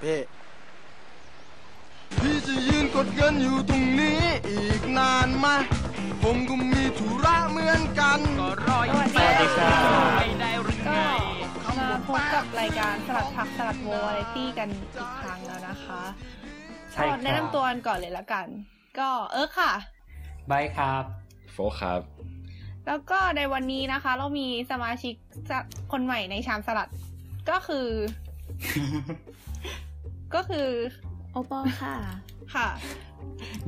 เพ่พี่จะยืนกดเงินอยู่ตรงนี้อีกนานไหมผมก็มีธุระเหมือนกันก็รออยู่สวัสดีครับไม่ได้หรือไงก็มาพบกับรายการสลัดผักสลัดโววาไรตี้กันอีกครั้งแล้วนะคะใช่คก็รับแนะนำตัวกันก่อนเลยละกัน ก็เออค่ะบายครับโฟกครับ แล้วก็ในวันนี้นะคะ เรามีสมาชิกคนใหม่ในชามสลัด ก็คือ ก็คือ โอปอค่ะ ค่ะ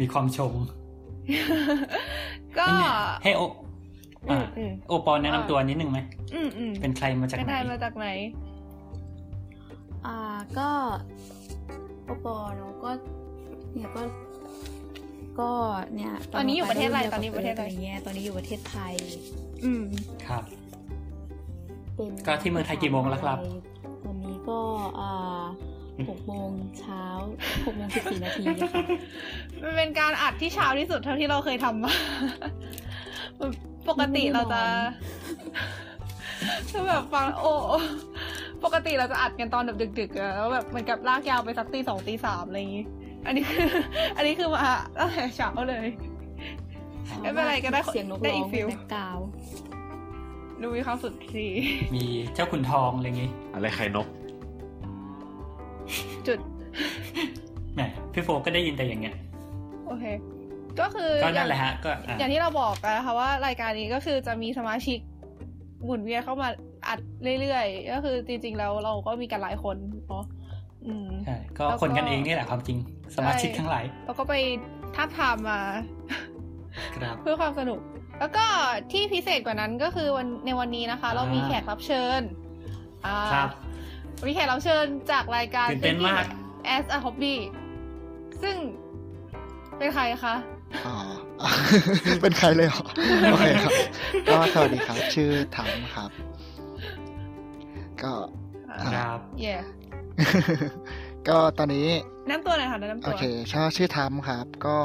มีความชม ก็ให้โออือ่ามอืมโอปอแนะนำตัวนิดนึงไหมอืมอืมเป็นใครมาจากเป็นไหนใครมาจากไหน อ่าก็โอปอเนาะก็ เนี่ยก็ ก็เนี่ยตอนนี้อยู่ประเทศอะไรดียวตอนนี้ประเทศอะไรเงี้ยตอนนี้อยู่ประเทศไทย อืมครับเป็นก็ที่เมืองไทยกี่โมงแล้วครับ ตอนนี้ก็อ่า หกโมงเช้าหกโมงสิบสี่นาทีอะค่ะมันเป็นการอัดที่เช้าที่สุดเท่าที่เราเคยทำมาปกติเราจะถ้าแบบฟังโอ้ปกติเราจะอัดกันตอนแบบดึกๆอะแล้วแบบเหมือนกับลากยาวไปสักตีสองตีสามอะไรอย่างงี้ อันนี้คือ อันนี้คือมาตั้งแต่เช้าเลยไม่เป็นไรก็ได้เสียงนกได้ร้อีองกเป็ฟินลแบ็กกราวด์ดูมีความสุดทีมีเจ้าขุนทองอะไรอย่างงี้ อะไรใครนก จุดแหมพี่โฟก็ได้ยินแต่อย่างเงี้ย โอเค ก็คือก็นั่นแหละฮะก็อะอย่างที่เราบอกกันนะคะว่ารายการนี้ก็คือจะมีสมาชิกหมุนเวียนเข้ามาอัดเรื่อยๆ ก็คือจริงๆแล้วเราก็มีกันหลายคนเนาะอืมใช่ก็แล้วก็คนกันเองนี่แหละความจริง สมาชิกทั้งหลายเราก็ไปทับทามมาครับเพื่อความสนุก แล้วก็ที่พิเศษกว่านั้นก็คือวันในวันนี้นะคะ เรามีแขกรับเชิญอ่าครับ มีแขกรับเชิญจากรายการตื่นเต้นมาก As a Hobby ซึ่งเป็นใครคะอ๋อเป็นใครเลยเหรอโอเคครับ ก็สวัสดีครับ ชื่อถังครับ ก็ครับเย่ก็ตอนนี้น้ำตัวหน่อยค่ะน้ำโอตัวเคชื่อชื่อทัมครับ ก็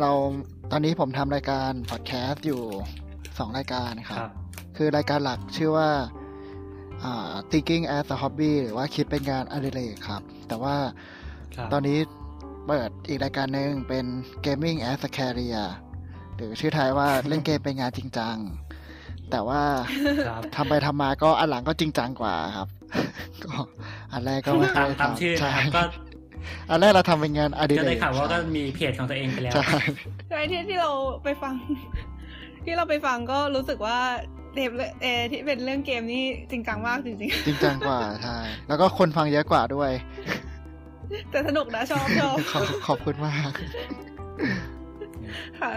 เราตอนนี้ผมทำรายการพอดแคสต์อยู่สองรายการคครัรับบคือรายการหลักชื่อว่าอ่า thinking as a hobby หรือว่าคิดเป็นงานอดิเรกครับ แต่ว่าครับตอนนี้เปิดอีกรายการหนึ่งเป็น gaming as a career หรือชื่อไทยว่าเล่นเกมเป็นงานจริงจัง แต่ว่าครับทำไปทำมาก็อันหลังก็จริงจังกว่าครับก็อันแรกก็ไม่ค่ตาอมยตามทำชื่อใช่นะครับก็อันแรกเราทำเป็นงานอดิก็เรได้กข่าวว่าก็ใช่มีเพจของตัวเองไปแล้วใช่ใช่ที่ที่เราไปฟัง ที่เราไปฟังก็รู้สึกว่า เทปเออที่เป็นเรื่องเกมนี่จริงจังมากจริงจริงจังกว่าใช่แล้วก็คนฟังเยอะกว่าด้วยๆแต่สนุกนะชอบชอบขอบขอบคุณมากค่ะ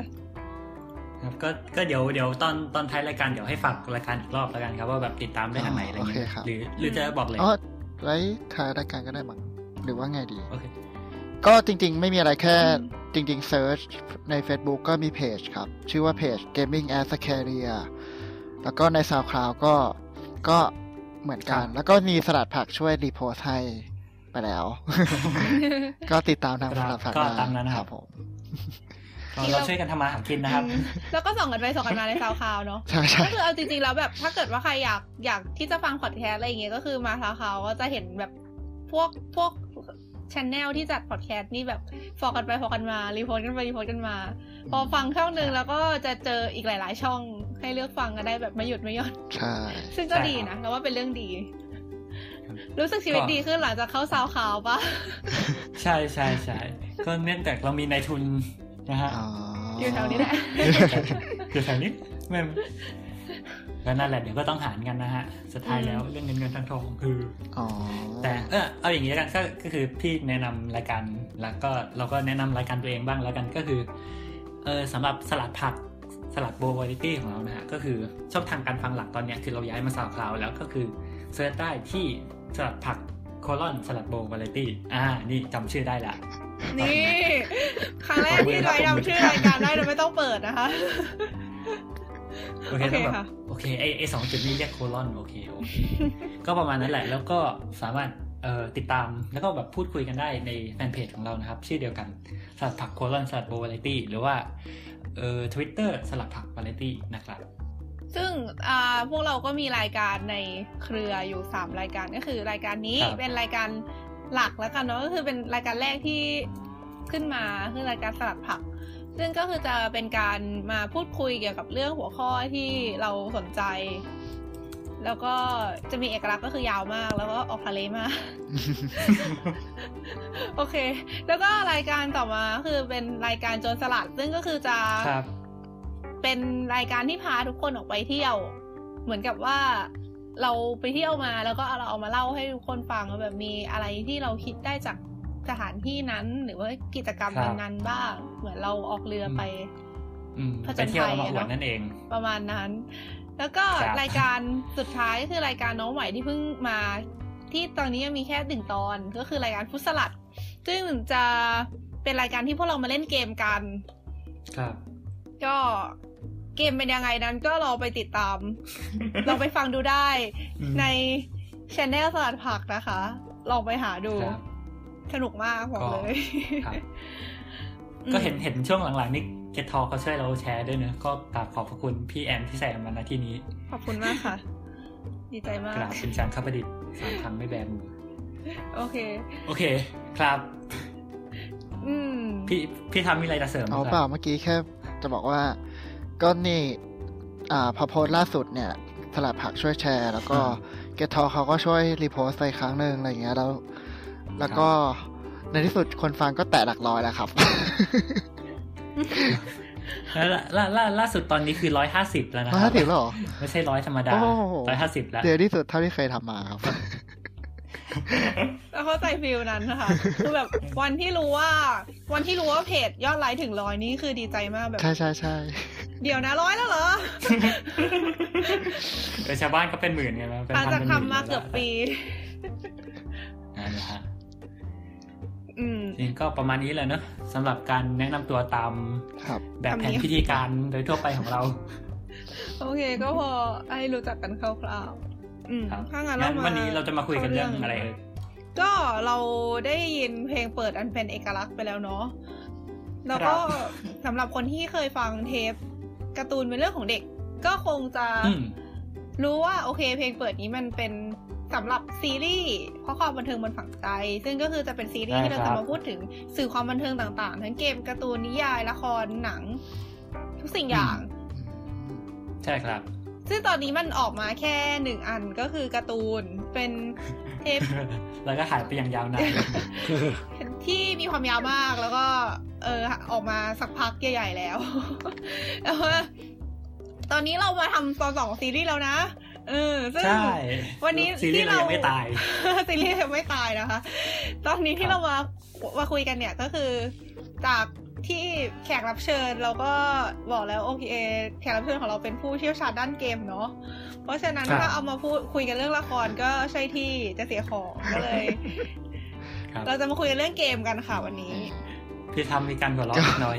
ครับก็ก็เดี๋ยวเดี๋ยวตอนตอนท้ายรายการเดี๋ยวให้ฝากรายการอีกรอบแล้วกันครับว่าแบบติดตามได้ทางไหนอะไรโอเคเงี้ยครับหรือหรือจะบอกเลยอ๋อไว้ถ่ายรายการก็ได้มั้งหรือว่าไงดีโอเคก็จริง ๆ ไม่มีอะไรแค่อืมจริงๆ Search ใน Facebook ก็มีเพจครับ ชื่อว่าเพจ Gaming as a Career แล้วก็ใน SoundCloud ก็ก็เหมือนกันครับแล้วก็มีสลัดผักช่วยรีโพสต์ให้ไปแล้ว ก็ติดตามทางคสรับลัดผักก็ได้ตามนั้นนะครับผมเราเราช่วยกันทำมาหากินนะครับอืมแล้วก็ส่งกันไปส่งกันมาใน SoundCloud เนาะใช่ใช่ก็คือเอาจริงๆแล้วแบบถ้าเกิดว่าใครอยากอยากที่จะฟังพอดแคสต์อะไรอย่างเงี้ยก็คือมา SoundCloud ก็จะเห็นแบบพวกพวก channel ที่จัดพอดแคสต์นี่แบบฟอกันไปฟอกันมา repost กันไป repost กันมา พอฟังช่องหนึ่งแล้วก็จะเจออีกหลาย ๆ ช่องให้เลือกฟังกันได้แบบไม่หยุดไม่หย่อนใช่ซึ่งก็ใช่ดีครันะบแล้วว่าเป็นเรื่องดี รู้สึกชีวิตก็ดีขึ้นหลังจากเข้าซาวคลาวปะใช่ใช่ใช่ก็เนื่องจากเรามีนายทุนนะฮะอ๋อออยู่แถวนี้แหละอยู่แถวนี้แม่ง ก็นั่นแหละเดี๋ยวก็ต้องหารกันนะฮะ สุดท้ายแล้วเรื่องเงินเงินทองทองคืออ๋อแต่เออเอาอย่างนี้แล้วกันก็ก็คือพี่แนะนำรายการแล้วก็เราก็แนะนำรายการตัวเองบ้างแล้วกันก็คือเออสำหรับสลัดผักสลัดโบวาริตี้ของเรานะฮะก็คือช่องทางการฟังหลักตอนเนี้ยคือเราย้ายมา SoundCloud แล้วก็คือ search ได้ที่สลัดผัก colon สลัดโบวาริตี้อ่านี่จำชื่อได้ละนี่ครั้งแรกที่ไรนำชื่อรายการได้โดยไม่ต้องเปิดนะคะ โอเคโอเคต้องแบบค่ะโอเคไอไอสองจุดนี้เรียก colon โอเคโอเค ก็ประมาณนั้นแหละ แล้วก็สามารถเอ่อติดตามแล้วก็แบบพูดคุยกันได้ในแฟนเพจของเรานะครับ ชื่อเดียวกันสลัดผัก colon สลัดโบวาไรตี้หรือว่าเอ่อทวิตเตอร์สลัดผักวาไรตี้นะครับซึ่งอ่าพวกเราก็มีรายการในเครืออยู่ 3 รายการก็คือรายการนี้ครับเป็นรายการหลักแล้วกันเนาะก็คือเป็นรายการแรกที่ขึ้นมาคือรายการสลัดผัก ซึ่งก็คือจะเป็นการมาพูดคุยเกี่ยวกับเรื่องหัวข้อที่เราสนใจ แล้วก็จะมีเอกลักษณ์ก็คือยาวมาก แล้วก็ออกทะเลมาก โอเค แล้วก็รายการต่อมาคือเป็นรายการโจรสลัด ซึ่งก็คือจะครับเป็นรายการที่พาทุกคนออกไปเที่ยว เหมือนกับว่าเราไปเที่ยวมาแล้วก็เอาเราเอามาเล่าให้ทุกคนฟังว่าแบบมีอะไรที่เราคิดได้จาก สถานที่นั้นหรือว่ากิจกรรมครับนั้นๆบ้าง เหมือนเราออกเรือไปอืมผจไปญเที่ยวภัยแล้วมาอวดอะเนาะนั่นเอง ประมาณนั้น แล้วก็ครับรายการสุดท้ายคือรายการน้องใหม่ที่เพิ่งมา ที่ตอนนี้ยังมีแค่หนึ่งตอนก็คือรายการฟุตสลัด ซึ่งจะเป็นรายการที่พวกเรามาเล่นเกมกัน ครับ ก็เกมเป็นยังไงนั้นก็รอไปติดตามลองไปฟังดูได้อืมในช anel สลัดผักนะคะ ลองไปหาดูครับ สนุกมากบอกก็เลยครับอืมก็เห็นเห็นช่วงหลังๆนี่เกททอเขาช่วยเราแชร์ด้วยเนอะก็กราบขอบพระคุณพี่แอนที่แซมมาณที่นี้ ขอบคุณมากค่ะ ดีใจมากกราบเป็นการข้าประดิษฐ์สามครั้งไม่แบนมือโอเค โอเค ครับ อืมพี่พี่ทำมีอะไรจะเสริมไหมเอาคเปล่ารับเมื่อกี้แค่จะบอกว่า ก็นี่ อ่าพอโพสต์ล่าสุดเนี่ยสลัดผักช่วยแชร์ แล้วก็เกททอเขาก็ช่วยรีโพสต์ไปครั้งหนึ่งอะไรอย่างเงี้ยแล้ว แล้วก็ในที่สุดคนฟังก็แตะหลักร้อยแล้วครับ แล้วล่าล่าล่าล่าสุดตอนนี้คือร้อยห้าสิบแล้วนะคร้อยรัห้าสิบแล้วเหรอ ไม่ใช่ร้อยธรรมดาโอ้โหร้อยห้าสิบแล้วเดี๋ยวที่สุดเท่าที่เคยทำมาครับแล้วเข้าใจฟิลนั้นนะคะ คือแบบวันที่รู้ว่า วันที่รู้ว่าเพจยอดไลค์ถึงร้อยนี่คือดีใจมากแบบ ใช่ใช่ใช่เดี๋ยวนะร้อยแล้วเหรอเออชาวบ้านก็เป็นหมื่นไงนะเป็นอาจพันจะเป็นหมื่นทำมาเกือบปีนั่นแหละฮะอืม จริงก็ประมาณนี้แหละเนอะสำหรับการแนะนำตัวตามครับแบบแผนธรรมเนียมพิธีการโดยทั่วไปของเรา โอเค ก็พอให้รู้จักกันคร่าวๆอืมครับถ้างั้นงั้เรานมาวันนี้เราจะมาคุยกันเรื่องอะไรเอ่ยก็เราได้ยินเพลงเปิดอันเป็นเอกลักษณ์ไปแล้วเนาะแล้วก็สำหรับคนที่เคยฟังเทปการ์ตูนเป็นเรื่องของเด็ก ก็คงจะอืมรู้ว่าโอเค เพลงเปิดนี้มันเป็น สำหรับซีรีส์เพราะความบันเทิงบนฝังใจ ซึ่งก็คือจะเป็นซีรีส์ที่เราจะมาพูดถึงสื่อความบันเทิงต่างๆ ทั้งเกมการ์ตูนนิยายละครหนัง ทุกสิ่งอย่าง ใช่ครับ ซึ่งตอนนี้มันออกมาแค่หนึ่งอันก็คือการ์ตูนเป็นเทปแล้วก็หายไปอย่างยาวนานที่มีความยาวมากแล้วก็ เออออกมาสักพักใหญ่ๆแล้วแต่ว่าตอนนี้เรามาทำตอนสองซีรีส์แล้วนะ เออซึ่งใช่วันนี้ซีรีที่ส์เราเรายังไม่ตายซีรีส์ยังไม่ตายนะคะ ตอนนี้ที่เรามามาคุยกันเนี่ยก็คือจากที่แขกรับเชิญเราก็บอกแล้วโอเคแขกรับเชิญของเราเป็นผู้เชี่ยวชาญด้านเกมเนาะเพราะฉะนั้นครับถ้าเอามาพูดคุยกันเรื่องละครก็ใช่ที่จะเสียของก็เลยครับเราจะมาคุยกันเรื่องเกมกันค่ะวันนี้ พี่ทำมีการหัวเราะนิดหน่อย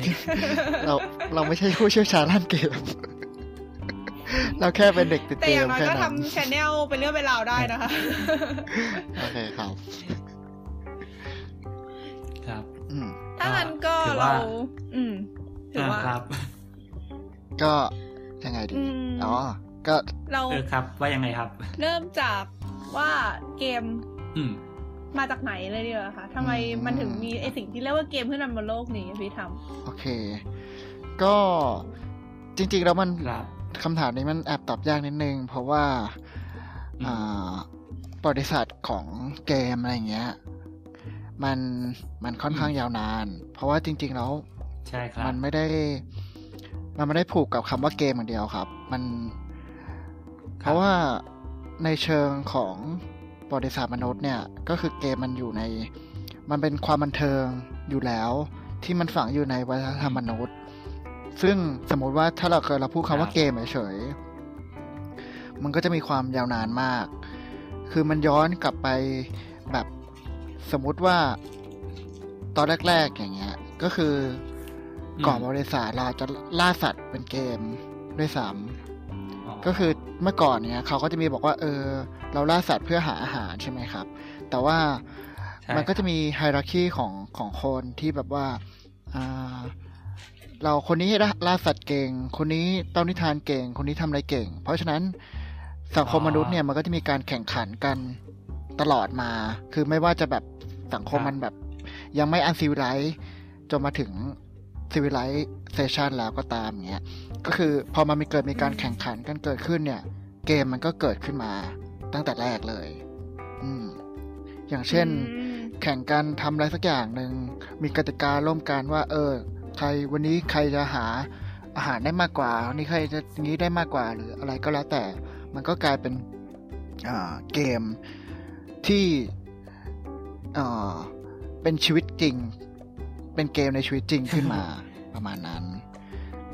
เราเราไม่ใช่ผู้เชี่ยวชาญด้านเกม เราแค่เป็นเด็กติดแต่เกอย่ามงน้อยแค่ก็นั้นทำชแนลเป็นเรื่องเป็นราวได้นะคะ โอเคครับ ครับอืมถ้างั้นก็ถือว่าเรา อืมถือว่าอ่าครับก็ยังไงดีอืมอ๋อ ก็เราเออครับว่ายังไงครับ เริ่มจากว่าเกม อืมมาจากไหนเลยดีกว่าคะทำไมมันถึงมีไอสิ่งที่เรียกว่าเกมขึ้นมาบนโลกนี้พี่ทโอเค ก็จริงๆแล้วมัน ครับคำถามนี้มันแอบตอบยากนิดนึง เพราะว่าอืมอ่าบริษัทของเกมอะไรเงี้ย มันมันค่อนข้างยาวนาน เพราะว่าจริง ๆ แล้วใช่ครับมันไม่ได้ มันไม่ได้ผูกกับคำว่าเกมอย่างเดียวครับ มันเพราะว่าในเชิงของบริษัทมนุษย์เนี่ย ก็คือเกมมันอยู่ใน มันเป็นความบันเทิงอยู่แล้ว ที่มันฝังอยู่ในวัฒนธรรมมนุษย์ ซึ่งสมมุติว่าถ้าเราเกิดเราพูดคำว่าครับเกมเฉยๆมันก็จะมีความยาวนานมาก คือมันย้อนกลับไปแบบสมมุติว่าตอนแรก ๆ อย่างเงี้ย ก็คืออืมก่อนบริษัทเราจะล่าสัตว์เป็นเกมด้วยซ้ำอ๋อก็คือเมื่อก่อนเนี่ยเขาก็จะมีบอกว่า เออ เราล่าสัตว์เพื่อหาอาหารใช่ไหมครับ แต่ว่าใช่มันก็จะมีไฮรักีของของคนที่แบบว่าอ่า เราคนนี้ล่าล่าสัตว์เก่ง คนนี้เต้านิทานเก่ง คนนี้ทำอะไรเก่ง เพราะฉะนั้นสังคมมนุษย์เนี่ยมันก็จะมีการแข่งขันกันตลอดมา คือไม่ว่าจะแบบสังคมครับมันแบบ ยังไม่อันซีวิไลซ์จนมาถึงซีวิไลเซชันแล้วก็ตามอย่างเงี้ย ก็คือพอมันมีเกิดมีการแข่งขันกันเกิดขึ้นเนี่ย เกมมันก็เกิดขึ้นมาตั้งแต่แรกเลย อืม อย่างเช่นอืมแข่งกันทำอะไรสักอย่างหนึ่ง มีกติการ่วมกันว่า เออ ใครวันนี้ใครจะหาอาหารได้มากกว่าวันนี้ใครจะอย่างนี้ได้มากกว่าหรืออะไรก็แล้วแต่ มันก็กลายเป็นอ่าเกมที่อ่าเป็นชีวิตจริง เป็นเกมในชีวิตจริงขึ้นมาประมาณนั้น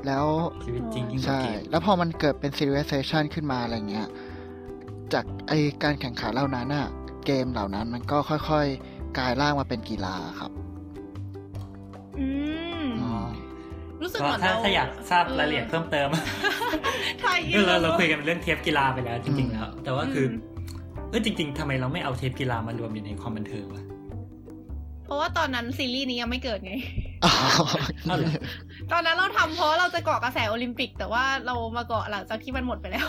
แล้วชีวิตจริงยิ่งกว่าใช่เกมแล้วพอมันเกิดเป็น civilization ขึ้นมาอะไรเงี้ยจากไอการแข่งขันเหล่านั้นน่ะเกมเหล่านั้นมันก็ค่อยๆกลายร่างมาเป็นกีฬาครับ อืมอ๋อ รู้สึกก็เหมือนถ้าเราถ้าอยากทราบรายละเอียดเพิ่มเติมไทยก็เราเราคุยกันเรื่องเทปกีฬาไปแล้วจริงๆแล้ว แต่ว่าคืออมเออจริง ๆทำไมเราไม่เอาเทปกีฬามารวมอยู่ในความบันเทิงวะเพราะว่าตอนนั้นซีรีส์นี้ยังไม่เกิดไงอ๋ออ้าวเหรอตอนนั้นเราทำเพราะเราจะเกาะกระแสโอลิมปิก แต่ว่าเรามาเกาะหลังจากที่มันหมดไปแล้ว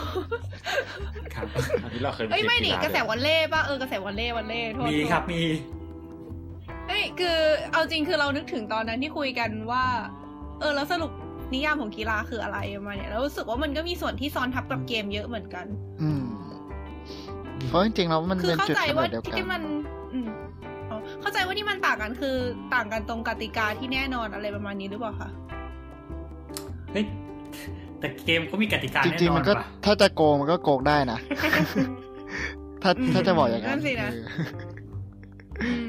ครับอันนี้เราเคยเอ้ยไม่ดิกีฬากระแสด้วยวันเล่ป่ะเออกระแสวันเล่วันเล่โทษมีครับมีเอ้ยคือเอาจริงคือเรานึกถึงตอนนั้นที่คุยกันว่า เออแล้วสรุปนิยามของกีฬาคืออะไรประมาณเนี่ยแล้วรู้สึกว่ามันก็มีส่วนที่ซ้อนทับกับเกมเยอะเหมือนกัน อืมเพราะจริงๆแล้วมันคือเป็นเข้าจุดใจกำว่าเนิดเดียวกันที่มันอืมอ๋อเข้าใจว่าที่มันต่างกันคือต่างกันตรงกติกาที่แน่นอนอะไรประมาณนี้หรือเปล่าคะเฮ้ยแต่เกมก็มีกติกาจแน่ริงนๆอมันนก็ป่ะถ้าจะโกงมันก็โกงได้นะถ้าอืมถ้าจะบอกอย่างนั้นนั่นสินะเอออืม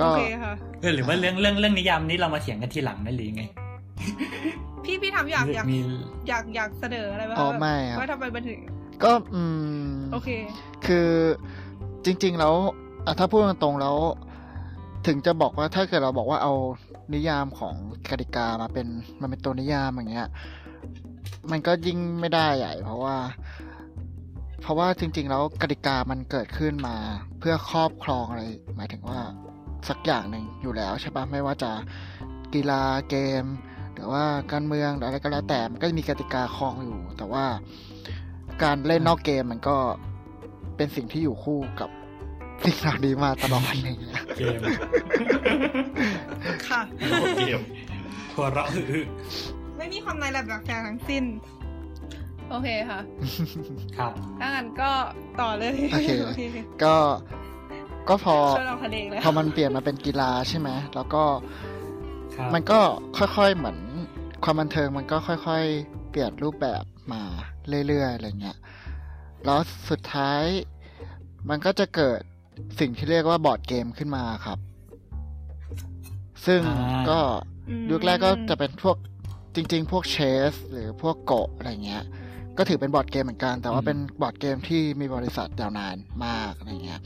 ก็โอเคค่ะเออหรือว่าเรื่องเรื่องเรื่องนิยามนี้เรามาเถียงกันทีหลังนั่นหรือไง พี่พี่ทำอยากอยากมีอยากอยากเสนออะไรบ้างอ๋อไม่ครับว่าทำไมมันถึงก็อืมโอเค คือจริง ๆ แล้วอะถ้าพูดตรงๆแล้ว ถึงจะบอกว่าถ้าเกิดเราบอกว่าเอานิยามของกติกามาเป็นมันเป็นตัวนิยามอย่างเงี้ย มันก็ยิ่งไม่ได้ใหญ่ เพราะว่า เพราะว่าจริง ๆ แล้วกติกามันเกิดขึ้นมา เพื่อครอบครองอะไร หมายถึงว่า สักอย่างหนึ่งอยู่แล้วใช่ปะไม่ว่าจะกีฬาเกม หรือว่าการเมืองหรืออะไรก็แล้วแต่มันก็จะมีกติกาครองอยู่ แต่ว่าการเล่นนอกเกมมันก็เป็นสิ่งที่อยู่คู่กับสิ่งเหล่านี้มาตลอดอะไรอย่างเงี้ยเกมค่ะเกมหัวเราะอื้อไม่มีความในระดับแฟงทั้งสิ้น โอเคค่ะๆครับถ้างั้นก็ต่อเลย โอเคโอเคก็ ก็พอช่วยเราคะแนนเลยพอมันเปลี่ยนมาเป็นกีฬาใช่ไหมแล้วก็ครับมันก็ค่อยๆเหมือนความบันเทิงมันก็ค่อย ๆ เปลี่ยนรูปแบบมาเรื่อยๆอะไรเงี้ยแล้วสุดท้ายมันก็จะเกิดสิ่งที่เรียกว่าบอร์ดเกมขึ้นมาครับ ซึ่งอ่าก็อืมยุคแรกก็จะเป็นพวกจริง ๆ พวกเชส หรือพวกโกะอะไรเงี้ย ก็ถือเป็นบอร์ดเกมเหมือนกัน แต่ว่าเป็นบอร์ดเกมที่มีประวัติยาวนานมากอะไรเงี้ย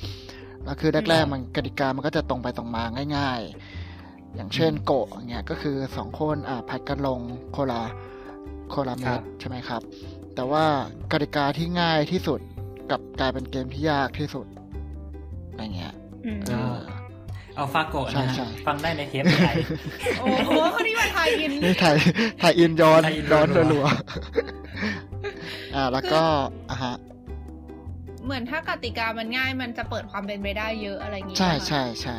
แล้วคือแรกๆมันกติกามันก็จะตรงไปตรงมาง่าย ๆ อย่างเช่นโกะอย่างเงี้ยก็คือสองคนอ่าผลัดกันลงคนละคนละเม็ดครับใช่ไหมครับ แต่ว่ากติกาที่ง่ายที่สุดกลับกลายเป็นเกมที่ยากที่สุดอะไรเงี้ยอืมเออ AlphaGo ใช่นะใช่ฟังได้ในเทปไทยโอ้โหคนที่มาไทยอินนี่ถ่ายถ่ายอินย้อนถ่ายอินย้อนรัวๆรัวๆอ่าแล้วก็อะฮะ เหมือนถ้ากติกามันง่ายมันจะเปิดความเป็นไปได้เยอะอะไรอย่างงี้ใช่ป่ะคะใช่ใช่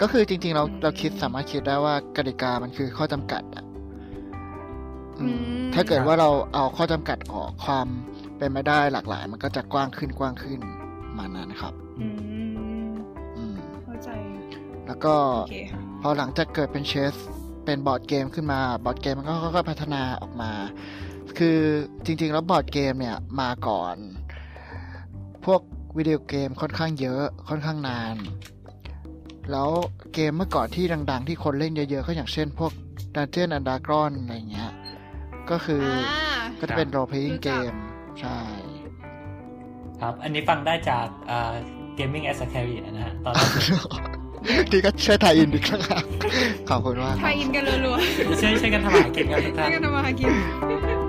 ก็คือจริง ๆ เราอืมเราคิดสามารถคิดได้ว่ากติกามันคือข้อจำกัดอะอืมอืมถ้าเกิดว่าเราเอาข้อจำกัดออกความเป็นไปได้หลากหลาย มันก็จะกว้างขึ้นกว้างขึ้นประมาณนั้นนะครับอืมอืมเข้าใจ แล้วก็โอเคค่ะพอหลังจากเกิดเป็น chess เป็นบอร์ดเกมขึ้นมา บอร์ดเกมมันก็ค่อยๆพัฒนาออกมา คือจริง ๆ แล้วบอร์ดเกมเนี่ยมาก่อน พวกวิดีโอเกมค่อนข้างเยอะค่อนข้างนาน แล้วเกมเมื่อก่อนที่ดังๆ ที่คนเล่นเยอะๆ ก็อย่างเช่นพวก Dungeon and Dragon อะไรเงี้ย ก็คือออ่าก็จะเป็น role playing รู้จัก game ใช่ ครับ อันนี้ฟังได้จากอ่า Gaming as a Career นะฮะ ตอนแรกที่ก็ช่วยถ่ายอินอีกครั้งครับขอบคุณมากไทยอินกันรัวๆช่วยช่วยกันถวายเก่งกันทุกช่ท่าวยนกันทำมาหากิน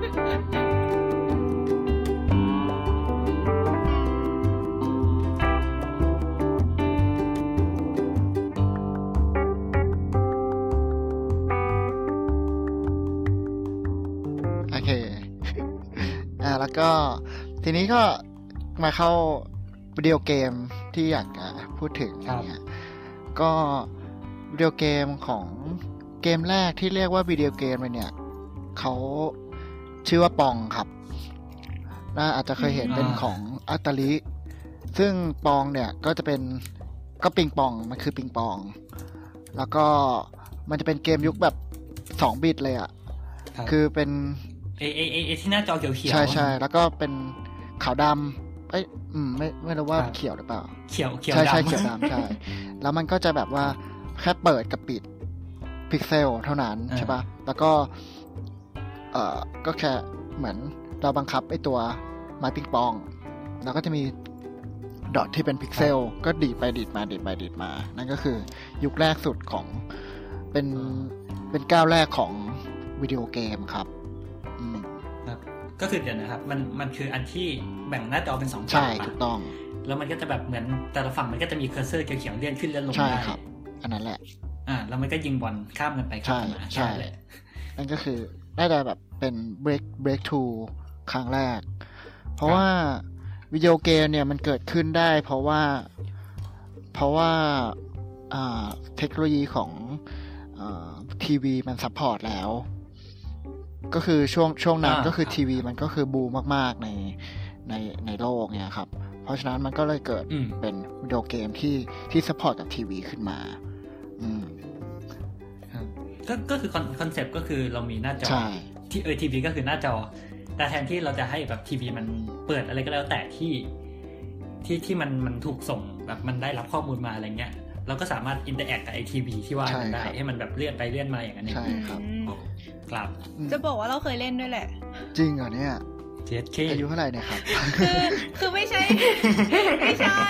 ก็ทีนี้ก็มาเข้าวิดีโอเกมที่อยากจะพูดถึงอะไรเงี้ยก็วิดีโอเกมของเกมแรกที่เรียกว่าวิดีโอเกมเลยเนี่ยเขาชื่อว่าปองครับน่าอาจจะเคยเห็นอืมเป็นของอัตตาลิซึ่งปองเนี่ยก็จะเป็นก็ปิงปองมันคือปิงปอง แล้วก็มันจะเป็นเกมยุคแบบสองบิตเลยอะ่ะรับคือเป็น เอเอเอเอที่หน้าจอเขียวเขียวใช่ใช่แล้วก็เป็นขาวดำเอ้ยอืมไม่ไม่รู้ว่าครับเขียวหรือเปล่า เขียวเขียวใช่ใช่ดำเขียวดำใช่แล้วมันก็จะแบบว่าแค่เปิดกับปิดพิกเซลเท่านั้นอ่าใช่ปะแล้วก็เอ่อก็แค่เหมือนเราบังคับไอ้ตัวไม้ปิงปอง แล้วก็จะมี dot ที่เป็นพิกเซลก็ดีดไปดีดมาดีดไปดีดมา นั่นก็คือยุคแรกสุดของเป็นเป็นก้าวแรกของวิดีโอเกมครับอืมครับ ก็คือเดี๋ยวนะครับ มันมันคืออันที่แบ่งหน้าจอเป็นสองใช่ฝั่งถูกต้อง แล้วมันก็จะแบบเหมือนแต่ละฝั่งมันก็จะมีเคอร์เซอร์เขียวๆเลื่อนขึ้นเลื่อนลงใช่ได้ครับ อันนั้นแหละ อ่า แล้วมันก็ยิงบอลข้ามกันไปข้ามกันมาใช่ใช่แหละนั่นก็คือน่าจะแบบเป็น break break t o ครั้งแรก เพราะว่าวิดีโอเกมเนี่ยมันเกิดขึ้นได้ เพราะว่าเพราะว่าอ่าเทคโนโลยีของอาทีวีมัน support แล้ว ก็คือช่วงช่วงนั้นก็คือทีวีมันก็คือบูมมากๆในในในโลกเนี่ยครับ เพราะฉะนั้นมันก็เลยเกิดอืมเป็นวิดีโอเกมที่ที่ support กับทีวีขึ้นมา อืมครับก็ก็คือ concept ก็คือเรามีหน้าจอใช่ที่เออทีวีก็คือหน้าจอ แต่แทนที่เราจะให้แบบทีวีมันเปิดอะไรก็แล้วแต่ที่ที่ที่มันมันถูกส่งแบบมันได้รับข้อมูลมาอะไรเงี้ยเราก็สามารถ interact กับไอทีวีที่ว่ามันได้ใช่ครับให้มันแบบเลื่อนไปเลื่อนมาอย่างนั้นเองใช่ครับอืม ครับอืมจะบอกว่าเราเคยเล่นด้วยแหละ จริงเหรอเนี่ยเจ็ดเคอายุเท่าไหร่เนี่ยครับคือคือไม่ใช่ไม่ใช่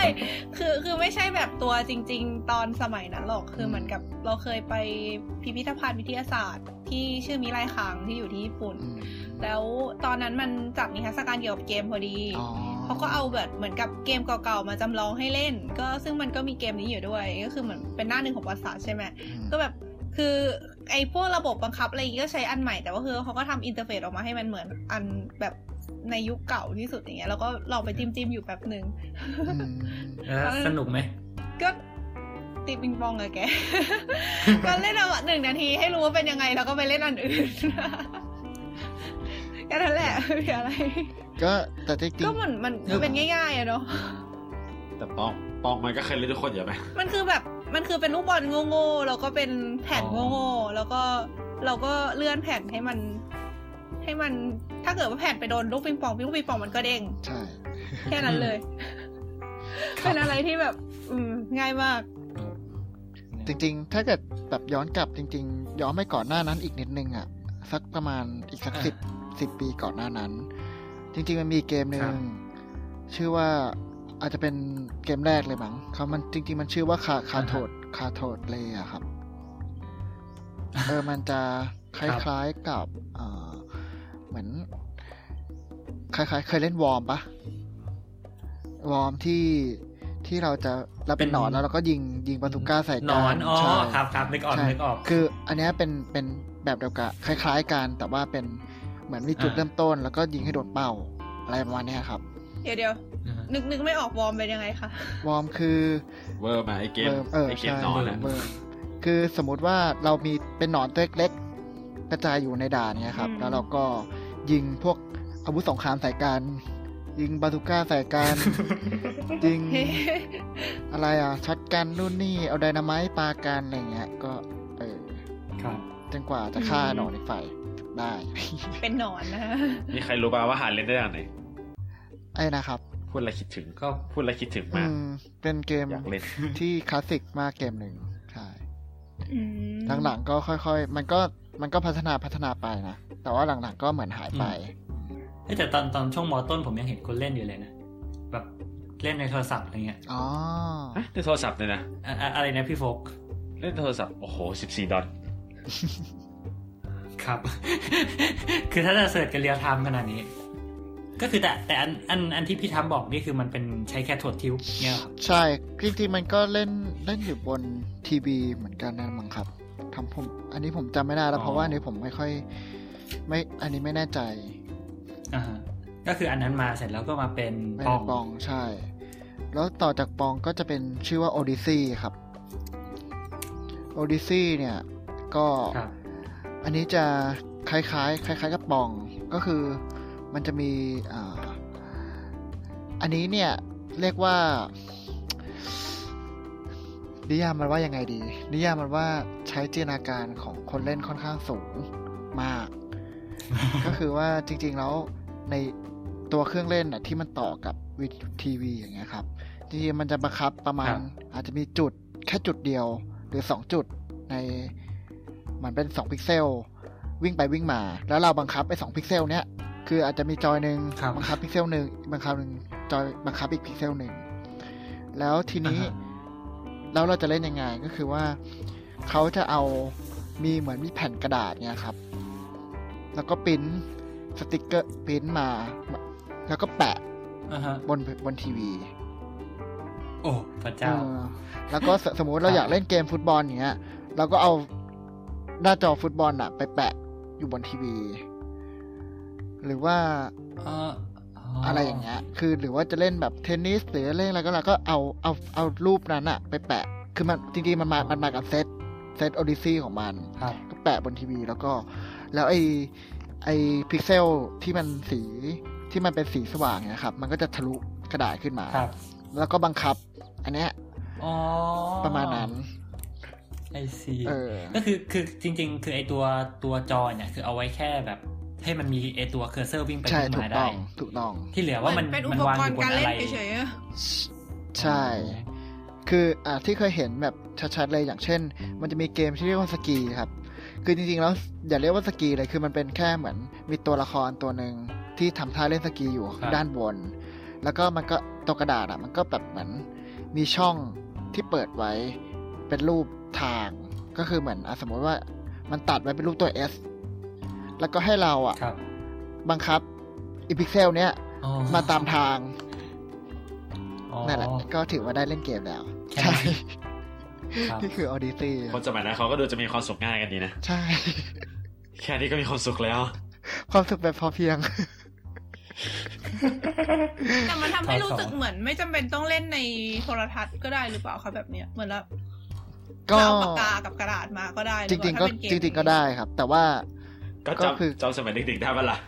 คือคือไม่ใช่แบบตัวจริง ๆ ตอนสมัยนั้นหรอกคือเหมือนกับเราเคยไปพิพิธภัณฑ์วิทยาศาสตร์ ที่ชื่อมิไรคังที่อยู่ที่ญี่ปุ่นอืมแล้วตอนนั้นมันจัดนิทรรศการเกี่ยวกับเกมพอดีอ๋อเขาก็เอาแบบเหมือนกับเกมเก่าๆมาจำลองให้เล่น ก็ซึ่งมันก็มีเกมนี้อยู่ด้วย ก็คือเหมือนเป็นหน้าหนึ่งของประวัติศาสตร์ใช่ไหมอืมก็แบบคือ ไอ้พวกระบบบังคับอะไรอย่างงี้ก็ใช้อันใหม่แต่ว่าคือเขาก็ทำ interface ออกมาให้มันเหมือนอันแบบในยุคเก่าที่สุดอย่างเงี้ยแล้วก็ลองไปจิ้มจิ้มๆอยู่แป๊บหนึ่งอืมแล้วสนุกไหมก็ตีปิงปองอะแกก็เล่นเอาหนึ่งนาทีให้รู้ว่าเป็นยังไงแล้วก็ไปเล่นอันอื่นแค่นั้นแหละไม่มีอะไร ก็แต่จริงก็เหมือนมันมันเป็นง่ายๆอะเนาะแต่ปองปองมันก็เคยเล่นทุกคนอยู่ไหมมันคือแบบ มันคือเป็นลูกบอลโง่ๆแล้วก็เป็นแผ่นโง่ๆแล้วก็เราก็เลื่อนแผ่นให้มัน ให้มันถ้าเกิดว่าแผ่นไปโดนลูกปิงปองลูกปิงปองมันก็เด้งใช่แค่นั้นเลย เป็นอะไรที่แบบ อืม ง่ายมาก จริง ๆ ถ้าเกิดแบบย้อนกลับจริง ๆ ย้อนไปก่อนหน้านั้นอีกนิดนึงอะสักประมาณอีกสักอ่าสิบสิบปีก่อนหน้านั้น จริง ๆ มันมีเกมหนึ่ครังบชื่อว่า อาจจะเป็นเกมแรกเลยมั้งเขามันจริง ๆ มันชื่อว่าคาคาโทดคาโทดเลยอะครับ เออมันจะคล้ายๆกับเอ่อเหมือน คล้ายๆ เคยเล่นวอร์มปะวอร์มที่ที่เราจะเราเป็นเป็นหนอนแล้วเราก็ยิงยิงบาซูก้าใส่หนกัอนอ๋อใช่ครับครับนึกออกใช่นึกออก คือ อันเนี้ยเป็นเป็นแบบเดียวกันคล้าย ๆกันแต่ว่าเป็นเหมือนมีจุดอ่าเริ่มต้น แล้วก็ยิงให้โดนเป้าอะไรประมาณเนี้ยครับ เดี๋ยวเดี๋ยวอ่าฮะนึกนึกไม่ออกวอร์มเป็นยังไงคะวอร์มคือเวอร์มาไอเกมเบอร์เออไอเกมใช่นอนอะเบอร์คือสมมุติว่าเรามีเป็นหนอนตัวเล็กๆกระจายอยู่ในด่านเนี้ยครับอืมแล้วเราก็ยิงพวกอาวุธสงครามใส่กัน ยิงบาซูก้าใส่กัน ยิง อะไรอะช็อตกันนู่นนี่เอาไดนาไมต์ปากันอะไรเงี้ย ก็เออครับ จนกว่าจะฆ่าหนอนอีกฝ่ายได้ เป็นหนอนนะฮะมีใครรู้ป่าวว่าหาเล่นได้ยังไง ไอ้นะครับพูดอะไรคิดถึงก็พูดอะไรคิดถึงอืมากมเป็นเกมอยากเล่นที่คลาสสิกมากเกมหนึ่งใช่อืมหลังๆก็ค่อยๆ มันก็มันก็พัฒนาพัฒนาไปนะ แต่ว่าหลังๆก็เหมือนหายไปเอ้ยแต่ตอนตอนช่วงมอต้นผมยังเห็นคนเล่นอยู่เลยนะ แบบเล่นในโทรศัพท์อะไรเงี้ย อ๋อฮะในโทรศัพท์เลยนะอะอะอะไรนะพี่โฟก เล่นโทรศัพท์ โอ้โหสิบสี่ดอลครับ คือถ้าจะเสิร์ชกันเรียลไทม์ขนาดนี้ ก็คือแต่แต่อันอันอันที่พี่ทำบอกนี่คือมันเป็นใช้แค่ถดทิวเนี่ยเหรอครับใช่จริงๆมันก็เล่นเล่นอยู่บนทีวีเหมือนกันนะมั้งครับทำผม อันนี้ผมจำไม่ได้แล้ว เพราะว่าอันนี้ผมไม่ค่อย ไม่อันนี้ไม่แน่ใจอ่าฮะก็คืออันนั้นมาเสร็จแล้วก็มาเป็นไม่ปได้องปองใช่ แล้วต่อจากปองก็จะเป็นชื่อว่า Odyssey ครับ Odyssey เนี่ยก็ครับอันนี้จะคล้ายๆ คล้าย ๆ กับปองก็คือ มันจะมีอ่าอันนี้เนี่ยเรียกว่า นิยามมันว่ายังไงดี นิยามมันว่าใช้จินตนาการของคนเล่นค่อนข้างสูงมาก ก็คือว่าจริง ๆ แล้วในตัวเครื่องเล่นน่ะที่มันต่อกับวิทีวีอย่างเงี้ยครับจริงๆมันจะบังคับประมาณครับอาจจะมีจุดแค่จุดเดียว หรือสองจุดในมันเป็นสองพิกเซล วิ่งไปวิ่งมา แล้วเราบังคับไอ้สองพิกเซลเนี้ย คืออาจจะมีจอยหนึ่งครับบังคับพิกเซลหนึ่งบังคับหนึ่งจอยบังคับอีกพิกเซลหนึ่งแล้วทีนี้อ่าฮะแล้วเราจะเล่นยังไงก็คือว่าเขาจะเอามีเหมือนมีแผ่นกระดาษเนี่ยครับ แล้วก็ปริ้นสติกเกอร์ปริ้นมา แล้วก็แปะอ่าฮะบนบนทีวี โอ้พระเจ้าเออแล้วก็สสมมุติเราครับอยากเล่นเกมฟุตบอลอย่างเงี้ยเราก็เอาหน้าจอฟุตบอลอะไปแปะอยู่บนทีวี หรือว่าเอ่ออะไรอย่างเงี้ย คือหรือว่าจะเล่นแบบเทนนิสหรือเล่นอะไรก็แล้วก็เอาเอาเอารูปนั้นอะไปแปะ คือมันจริงๆมันมา มันมากับเซตเซตโอดิซีของมันครับก็แปะบนทีวีแล้วก็ แล้วไอไอพิกเซลที่มันสีที่มันเป็นสีสว่างเนี่ยครับ มันก็จะทะลุกระดาษขึ้นมาครับแล้วก็บังคับ อันเนี้ยอ๋อประมาณนั้นไอซีเออก็คือคือจริง ๆ คือไอตัวตัวจอเนี่ยคือเอาไว้แค่แบบ ให้มันมีไอตัวเคอร์เซอร์วิ่งไปใช่วิ่งถูมากต้ได้องถูกต้อง ที่เหลือว่ามันเป็นอุมันปวางกอรยู่ณ์บนการอะเล่นไรเฉยๆอะใช่ คืออ่าที่เคยเห็นแบบชัดๆเลยอย่างเช่น มันจะมีเกมที่เรียกว่าสกีครับ คือจริงๆแล้วอย่าเรียกว่าสกีเลยคือมันเป็นแค่เหมือนมีตัวละครตัวหนึ่งที่ทำท่าเล่นสกีอยู่ครับด้านบน แล้วก็มันก็ตัวกระดาษอะมันก็แบบเหมือนมีช่องที่เปิดไว้เป็นรูปทาง ก็คือเหมือนอะสมมติว่ามันตัดไว้เป็นรูปตัว S แล้วก็ให้เราอะครับบังคับไอ้พิกเซลเนี้ยอ๋อมาตามทางอ๋อนั่นแหละก็ถือว่าได้เล่นเกมแล้วแค่ใช่นั้นครับนี่คือออดิซีคนสมัยนั้นเขาก็ดูจะมีความสุขง่ายกันดีนะ ใช่ แค่นี้ก็มีความสุขแล้ว ความสุขแบบพอเพียง แต่มันทำให้ครับรู้สึกเหมือน ไม่จำเป็นต้องเล่นในโทรทัศน์ก็ได้หรือเปล่าคะแบบเนี้ยเหมือนแบบก็เราเอาปากกากับกระดาษมาก็ได้หจอเปริล่างๆก็ถ้าเป็นเมจริงๆก็ได้ครับ แต่ว่า ก็ก็คือจำจำสมัยเด็กๆได้ปะล่ะ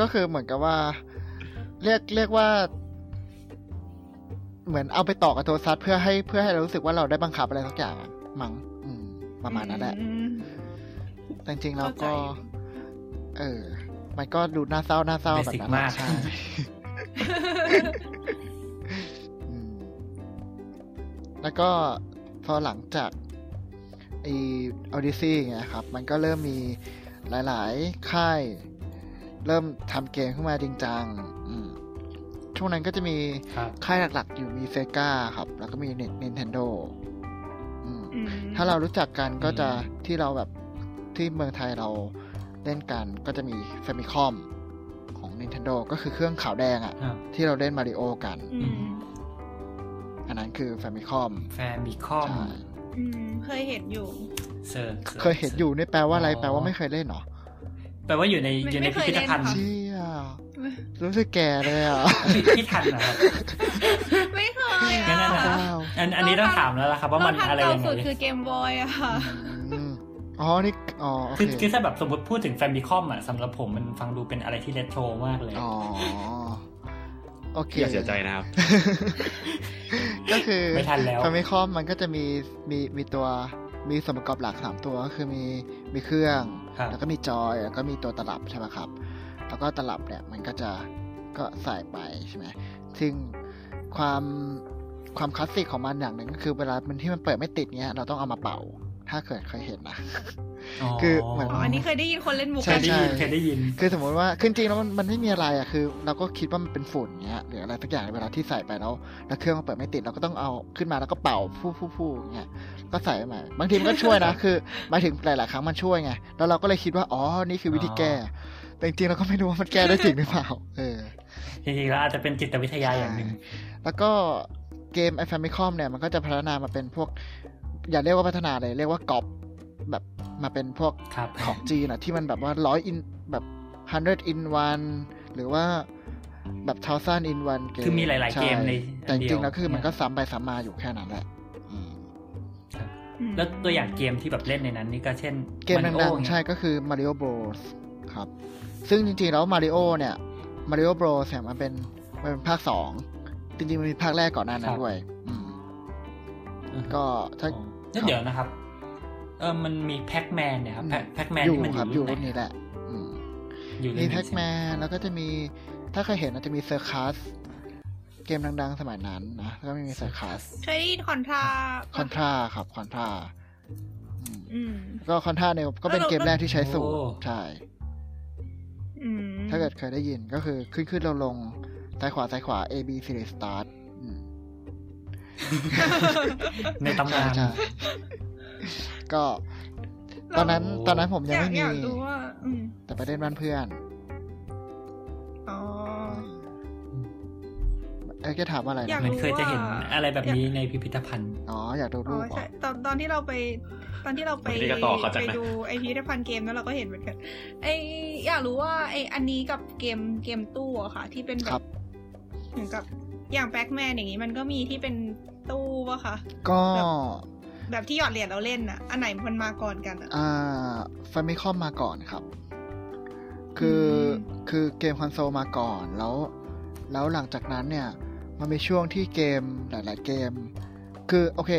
ก็คือเหมือนกับว่า เรียกเรียกว่า เหมือนเอาไปต่อกับโทรศัพท์เพื่อให้เพื่อให้เรารู้สึกว่าเราได้บังคับอะไรสักอย่างอะมั้งอืมประมาณนั้นแหละอืมแต่จริงๆเราก็เข้าใจเออ มันก็ดูน่าเศร้าน่าเศร้าแบบนั้นแหละ Basic มากใช่อืมแล้วก็พอหลังจากไอออดิซี่ไงครับ มันก็เริ่มมี หลาย ๆ ค่าย เริ่มทำเกมขึ้นมาจริงจังอืมช่วงนั้นก็จะมีครับค่ายหลัก ๆ อยู่มีเซกาครับ แล้วก็มี Nintendo อืมอืมถ้าเรารู้จักกันก็จะอืมที่เราแบบที่เมืองไทยเราเล่นกันก็จะมี Famicom ของ Nintendo ก็คือเครื่องขาวแดงอะครับที่เราเล่นมาริโอกันอืมอันนั้นคือ Famicom แฟนมีคอมใช่อืมเคยเห็นอยู่ เซิร์ชเคยเห็นอยู่นี่แปลว่าอะไรอ๋อแปลว่าไม่เคยเล่นเหรอแปลว่าอยู่ในไม่อยู่ในไม่เคพิยพิธภัณฑ์เล่นค่ะเชี่ยรู้สึกแก่เลยอะพี่พี่ทันนะครับไม่เคยอะงั้นนั่นนะว้าวอันอันนี้ต้องถามแล้วล่ะครับ ว่ามันเรทัอะไรเก่ายังไงสุดคือเกมบอยอะค่ะอืมอ๋อนี่อ๋อโอคือเคคือถ้าแบบสมมติพูดถึงแฟมิคอมอะสำหรับผมมันฟังดูเป็นอะไรที่เรโทรมากเลยอ๋อโอเคอย่าเสียใจนะครับ ก็คือไม่ทันแล้วฟามิคอมมันก็จะมีมีมีตัว มีส่วนประกอบหลักสามตัวก็คือมีมีเครื่องครับแล้วก็มีจอยแล้วก็มีตัวตลับใช่ไหมครับ แล้วก็ตลับเนี่ยมันก็จะก็ใส่ไปใช่ไหมซึ่งความความคลาสสิกของมันอย่างหนึ่งก็คือเวลามันที่มันเปิดไม่ติดเนี้ยเราต้องเอามาเป่า ถ้าเกิดเคยเห็นนะคือเหมือนอ๋ออันนี้เคยได้ยินคนเล่นมุกใช่กันเคยได้ยินเคยได้ยิน คือสมมติว่าคือจริงๆแล้วมันมันไม่มีอะไรอะคือ เราก็คิดว่ามันเป็นฝุ่นเงี้ยหรืออะไรสักอย่างเวลาที่ใส่ไปแล้วแล้วเครื่องมันเปิดไม่ติดเราก็ต้องเอาขึ้นมาแล้วก็เป่าฟู่ฟู่ฟู่อย่างเงี้ยก็ใส่ไปใหม่บางทีมันก็ช่วยนะคือหมายถึงหลายๆครั้งมันช่วยไงแล้วเราก็เลยคิดว่าอ๋อนี่คือวิธีแก้ แต่จริงๆเราก็ไม่รู้ว่ามันแก้ได้จริงหรือเปล่าเออจริงๆแล้วอาจจะเป็นจิตวิทยาอย่างหนึ่งแล้วก็เกมไอแฟมิคอมเนี่ยมันก็จะพัฒนามาเป็นพวก อย่าเรียกว่าพัฒนาเลย เรียกว่ากอบแบบมาเป็นพวกครับของจีนอะที่มันแบบว่าร้อยอินแบบ hundred in one หรือว่าแบบ thousand in one เกมคือมีหลาย ๆ เกมในแต่จอันเดียวริงๆแล้วคือมันก็ซ้ำไปซ้ำมาอยู่แค่นั้นแหละอืมอือืมแล้วตัวอย่างเกมที่แบบเล่นในนั้นนี่ก็เช่น เกม Mario ดังเงี้ๆยใช่ก็คือ Mario Bros ครับ ซึ่งจริง ๆ แล้ว Mario เนี่ย Mario Bros เนี่ยมันเป็นมันเป็นภาคสองจริง ๆ มันมีภาคแรกก่อนหน้านั้นด้วยอืมอือฮึก็ถ้า อ๋อแล้วเดี๋ยวนะครับ เออมันมีแพ็กแมนเนี่ยครับแพ็กแมนอยู่ที่มันครับออยู่ยู่รุ่รุ่นนไหนนี้แหละอืมอยู่รุ่นมีไหนแพ็กแมนแล้วก็จะมี ถ้าเคยเห็นมันจะมีเซอร์คัสเกมดังๆ สมัยนั้นนะแล้วก็ไม่มีเซอร์คัสเคยได้ยินคอนทราคอนทราครับคอนทราอืมก็คอนทราเนี่ยก็เป็นเกมแรกที่ใช้สูตรใช่อืมถ้าเกิดเคยได้ยินก็คือขึ้นขึ้นลงลงซ้ายขวาซ้ายขวา A B select start อืม ในตำใช่นานใช่ก็ตอนนั้นโอ้ตอนนั้นผมยังไม่อมียากรู้ว่าอืมแต่ไปเล่นบ้านเพื่อนอ๋อเอ้ยจะถามว่าอะไรอยากนะเหมือนเคยจะเห็นว่าอะไรแบบนี้ในพิพิธภัณฑ์ อ๋อ อยากดูอ๋รูอปเหรใช่อตอนตอนที่เราไป ตอนที่เราไปวันนี้ก็ต่อเขาจากไปไหนดูไอพิพิธภัณฑ์เกมแล้วเราก็เห็นเหมือนกัน ไออยากรู้ว่าไออันนี้กับเกมเกมตู้อะค่ะ ที่เป็นแบครับบเหมือนกับ อย่างแบ็กแมนอย่างนี้มันก็มีที่เป็นตู้ปะคะก็ แบบที่หยอดเหรียญเราเล่นอะอันไหนมันมาก่อนกันอะอ่าฟามิคอมมาก่อนครับ คืออมคือเกมคอนโซลมาก่อนแล้ว แล้วหลังจากนั้นเนี่ย มันมีช่วงที่เกมหลาย ๆ เกม คือโอเค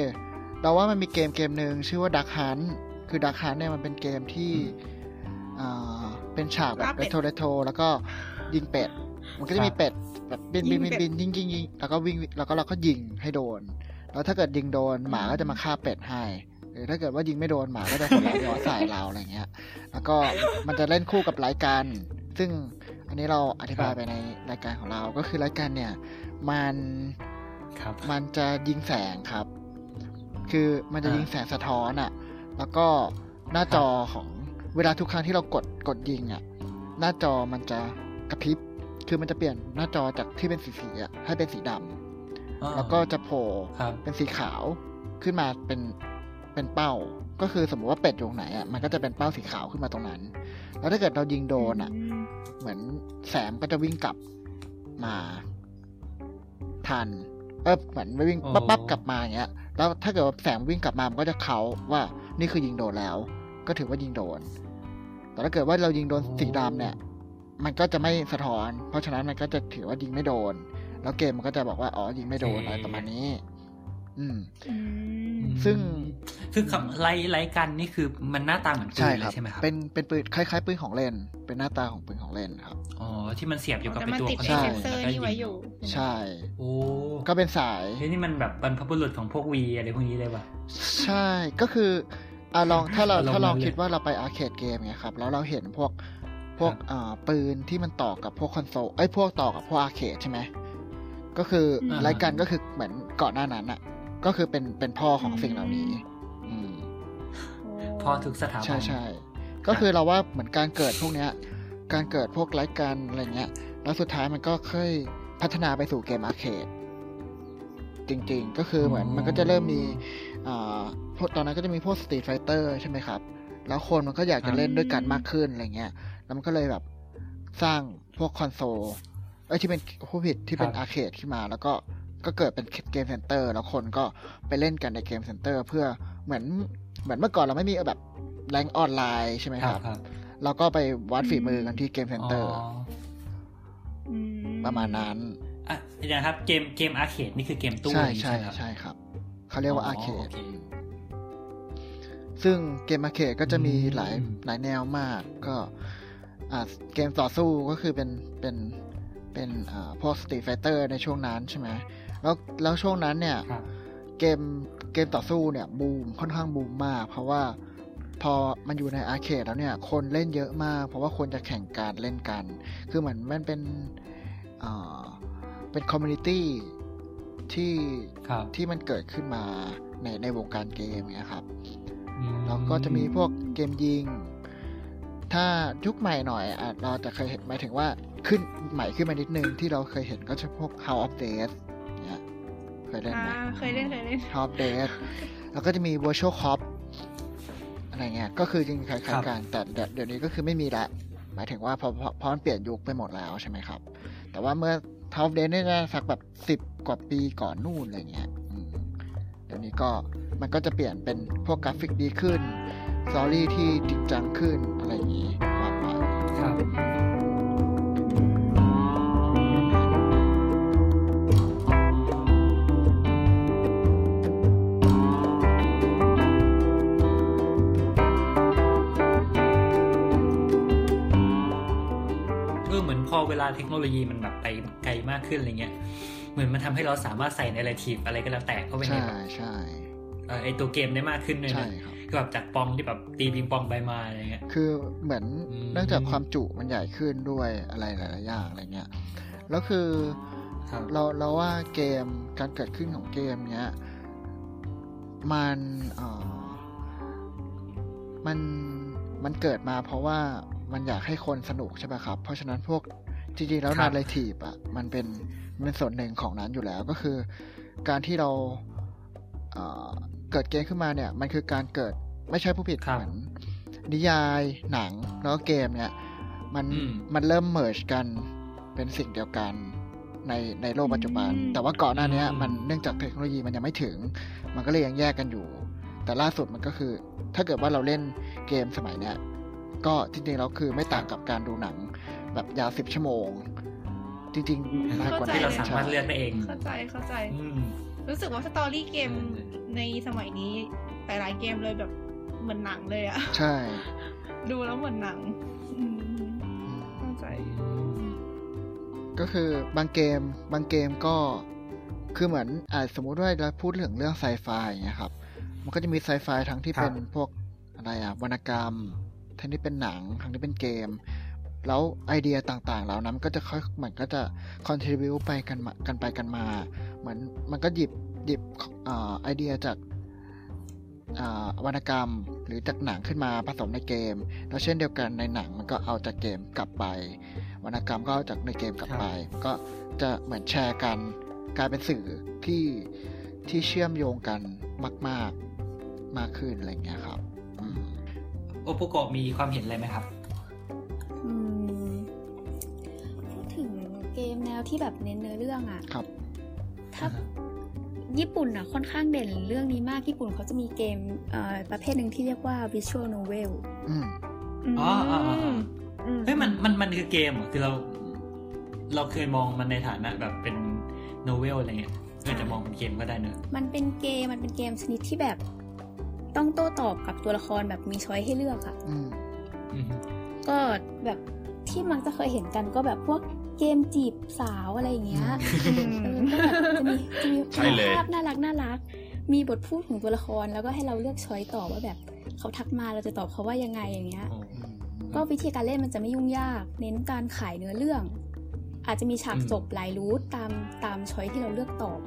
เราว่ามันมีเกมเกมหนึ่งชื่อว่า Duck Hunt คือ Duck Hunt เนี่ยมันเป็นเกมที่อ่าเป็นฉากแบบเรโทรเรโทรแล้วก็ยิงเป็ด มันก็จะมีเป็ดแบบบินบินบินบินยิงยิงยิงแล้วก็วิ่งแล้วก็เราก็ยิงให้โดน แล้วถ้าเกิดยิงโดนหมาก็จะมาฆ่าเป็ดให้หรือถ้าเกิดว่ายิงไม่โดนหมาก็จะหัวเราะย้อนใส่เราอะไรเงี้ย แล้วก็มันจะเล่นคู่กับรายการ ซึ่งอันนี้เราอธิบายไปในรายการของเรา ก็คือรายการเนี่ย มันครับมันจะยิงแสงครับ คือมันจะอ่ายิยิงแสงสะท้อนอะ่ะ แล้วก็หน้าจอของเวลาทุกครั้งที่เรากดกดยิงอะ่ะ หน้าจอมันจะกระพริบ คือมันจะเปลี่ยนหน้าจอจากที่เป็นสีสีอะให้เป็นสีดำอ่าแล้วก็จะโผล่ครับเป็นสีขาวขึ้นมาเป็นเป็นเป้า ก็คือสมมติว่าเป็ดอยู่ตรงไหนอะมันก็จะเป็นเป้าสีขาวขึ้นมาตรงนั้น แล้วถ้าเกิดเรายิงโดนอะมเหมือนแสงก็จะวิ่งกลับมาทันเออเหมือนไม่วิ่งอ๋อปั๊บปั๊บกลับมาอย่างเงี้ย แล้วถ้าเกิดว่าแสงวิ่งกลับมา มันก็จะเขาว่านี่คือยิงโดนแล้ว ก็ถือว่ายิงโดน แต่ถ้าเกิดว่าเรายิงโดนสีดำเนี่ย มันก็จะไม่สะท้อน เพราะฉะนั้นมันก็จะถือว่ายิงไม่โดน แล้วเกมมันก็จะบอกว่า อ๋อ ยิงไม่โดนอะไรประมาณนี้ อืมอืมซึ่ง คือคำไล่ไล่กันนี่คือมันหน้าตาเหมือนปืใช่นเลครับยใช่ไหมครับ เป็นเป็นปืนคล้ายๆปืนของเล่น เป็นหน้าตาของปืนของเล่นครับ อ๋อ ที่มันเสียบอยู่กับแต่ไอมันตัวติดคอนไอโซลเซนเซอร์แล้วก็นี่ไว้ยิงอยู่ใช่ โอ้ ก็เป็นสายเฮ้ยนี่มันแบบบรรพบุรุษของพวกวีอะไรพวกนี้เลยว่ะ ใช่ ก็คืออะลองถ้าเราอารมณ์ถ้าลองนั้นเลยคิดว่าเราไปอาร์เคดเกมไงครับ แล้วเราเห็นพวก พวกครับอ่าปืนที่มันต่อกับพวกคอนโซลไอ้ยพวกต่อกับพวกอาร์เคดใช่ไหมก็คืออารายการก็คือเหมือนก่อนหน้านั้นอะก็คือเป็นเป็นพ่อของสิ่งเหล่านี้อืมพอทุกสถาบันใช่ใช่ก็คือเราว่าเหมือนการเกิดพวกเนี้ย การเกิดพวกรายการอะไรเงี้ย แล้วสุดท้ายมันก็ค่อยพัฒนาไปสู่เกม arcade จริง ๆ ก็คือเหมือนมันก็จะเริ่มมีอ่าพวกตอนนั้นก็จะมีพวก Street Fighter ใช่ไหมครับ แล้วคนมันก็อยากจะเล่นด้วยกันมากขึ้นอะไรเงี้ย แล้วมันก็เลยแบบ สร้างพวกคอนโซลเอ้ยที่เป็นพูดผิดที่เป็นครับ arcade ขึ้นมา แล้วก็ก็เกิดเป็น game center แล้วคนก็ไปเล่นกันใน game center เพื่อเหมือนเหมือนเมื่อก่อนเราไม่มีแบบ rank online ใช่ไหมคครัรับบครับ เราก็ไปวัดฝีมือกันที่ game center อืมประมาณนั้นอะเดี๋ยวนะครับ เกมเกม arcade นี่คือเกมตู้ใช่อย่างนี้ใช่ไหมครับใช่ครับเขาเรียกว่าอาร์เคโดซึ่งเกม arcade ก็จะมีหลายอืมหลายแนวมาก ก็อ่า เกมต่อสู้ก็คือเป็นเป็นเป็นอ่าพวก Street Fighter ในช่วงนั้นใช่ไหมแล้วแล้วช่วงนั้นเนี่ยครับเกมเกมต่อสู้เนี่ยบูมค่อนข้างบูมมาก เพราะว่าพอมันอยู่ใน arcade แล้วเนี่ย คนเล่นเยอะมาก เพราะว่าคนจะแข่งการเล่นกัน คือเหมือนมันเป็นอ่าเป็น community ที่ครับที่มันเกิดขึ้นมาในในวงการเกมเนี่ยครับอืมแล้วก็จะมีพวกเกมยิง ถ้ายุคใหม่หน่อยอาจเราจะเคยเห็นหมายถึงว่าขึ้นใหม่ขึ้นมานิดนึงที่เราเคยเห็นก็จะพวก House of Death เนี่ยเคยเล่นอ่าไหมเคยเล่นเคยเล่น House of Death แล้วก็จะมี Virtual Cop อะไรเงี้ยก็คือจริงๆคล้ายๆกันแต่เดี๋ยวเดี๋ยวนี้ก็คือไม่มีละหมายถึงว่าพอพอพอมันเปลี่ยนยุคไปหมดแล้วใช่ไหมครับ แต่ว่าเมื่อ House of Death เนี่ยน่าสักแบบสิบ10กว่าปีก่อนนู่นอะไรเงี้ยอืมเดี๋ยวนี้ก็มันก็จะเปลี่ยนเป็นพวกกราฟิกดีขึ้น สตอรี่ที่จริงจังขึ้นอะไรอย่างนี้มากมายครับเออเหมือนพอเวลาเทคโนโลยีมันแบบไปไกลมากขึ้นอะไรเงี้ย เหมือนมันทำให้เราสามารถใส่ในอะไรทีฟอะไรก็แล้วแต่เข้าไปในใช่แบบใช่เอ่อ ไอตัวเกมได้มากขึ้นด้วยใช่นะครับคือแบบจากปองที่แบบตีปิงปองไปมาอะไรเงี้ยคือเหมือนอืมเนื่องจากความจุมันใหญ่ขึ้นด้วยอะไรหลายๆอย่างอะไรเงี้ยแล้วคือครับเราเราว่าเกมการเกิดขึ้นของเกมเนี้ยมันเอ่อมันมันเกิดมาเพราะว่ามันอยากให้คนสนุกใช่ไหมครับ เพราะฉะนั้นพวกจริงๆแล้วครันาบเรทีฟอะมันเป็นมันเป็นส่วนหนึ่งของนั้นอยู่แล้วก็คือ การที่เรา เอ่อเกิดเกมขึ้นมาเนี่ย มันคือการเกิดไม่ใช่ผู้ผิดครับเหมือนนิยายหนังแล้วก็เกมเนี่ย มันอืมมันเริ่มเมิร์กันเป็นสิ่งเดียวกันในในโลกปัจจุบันอืมแต่ว่าก่อนหน้าเนี้ยอืมมันเนื่องจากเทคโนโลยีมันยังไม่ถึง มันก็เลยยังแยกกันอยู่ แต่ล่าสุดมันก็คือ ถ้าเกิดว่าเราเล่นเกมสมัยเนี้ยก็จริงๆแล้วคือไม่ต่างกับการดูหนังแบบยาวสิบชั่วโมง จริงๆมากกว่าเข้าใจที่นั้นเราสามารถเลือกได้เองเข้าใจเข้าใจอืม รู้สึกว่าสตอรี่เกมเออในสมัยนี้หลายๆเกมเลยแบบเหมือนหนังเลยอะใช่ ดูแล้วเหมือนหนังอืมอืมเข้าใจ ก็คือบางเกมบางเกมก็คือเหมือนอาจสมมุติว่าเราพูดถึงเรื่องไซไฟอย่างเงี้ยครับ มันก็จะมีไซไฟทั้งที่ครับเป็นพวกอะไรอะวรรณกรรม ทั้งที่เป็นหนัง ทั้งที่เป็นเกม แล้วไอเดียต่างๆ เหล่านั้นก็จะค่อยเหมือนก็จะคอนทริบิวไปกันมากันไปกันมา เหมือนมันก็หยิบหยิบเอ่อไอเดียจากอ่าวรรณกรรมหรือจากหนังขึ้นมาผสมในเกม แล้วเช่นเดียวกันในหนังมันก็เอาจากเกมกลับไป วรรณกรรมก็เอาจากในเกมกลับไป ก็จะเหมือนแชร์กันกลายเป็นสื่อที่ที่เชื่อมโยงกันมาก ๆ มากขึ้นอะไรอย่างเงี้ยครับอืมโอปุโกะมีความเห็นอะไรไหมครับอืมพูดถึงเกมแนวที่แบบเน้นเนื้อเรื่องอะครับ ถ้าญี่ปุ่นอะค่อนข้างเด่นเรื่องนี้มากญี่ปุ่นเขาจะมีเกมเอ่อประเภทหนึ่งที่เรียกว่า visual novel อืมอ๋ออ๋ออ๋ออ๋อมเฮ้ยมันมันมันคือเกมเหรอคือเรา เราเคยมองมันในฐานะแบบเป็นโนเวลอะไรเงี้ยเออจะมองเป็นเกมก็ได้เนอะมันเป็นเกมมันเป็นเกมชนิดที่แบบต้องโต้ตอบกับตัวละครแบบมีช้อยให้เลือกอะอืมอืมก็แบบที่มักจะเคยเห็นกันก็แบบพวก เกมจีบสาวอะไรอย่างเงี้ยเออก็แบบจะมีจะมีใช่เลยภาพน่ารักน่ารัก มีบทพูดของตัวละครแล้วก็ให้เราเลือกช้อยต่อว่าแบบเขาทักมาเราจะตอบเขาว่ายังไงอย่างเงี้ยโอ้อืมก็วิธีการเล่นมันจะไม่ยุ่งยาก เน้นการขายเนื้อเรื่อง อาจจะมีฉากอืมจบหลายรูทตามตามช้อยที่เราเลือกตอบ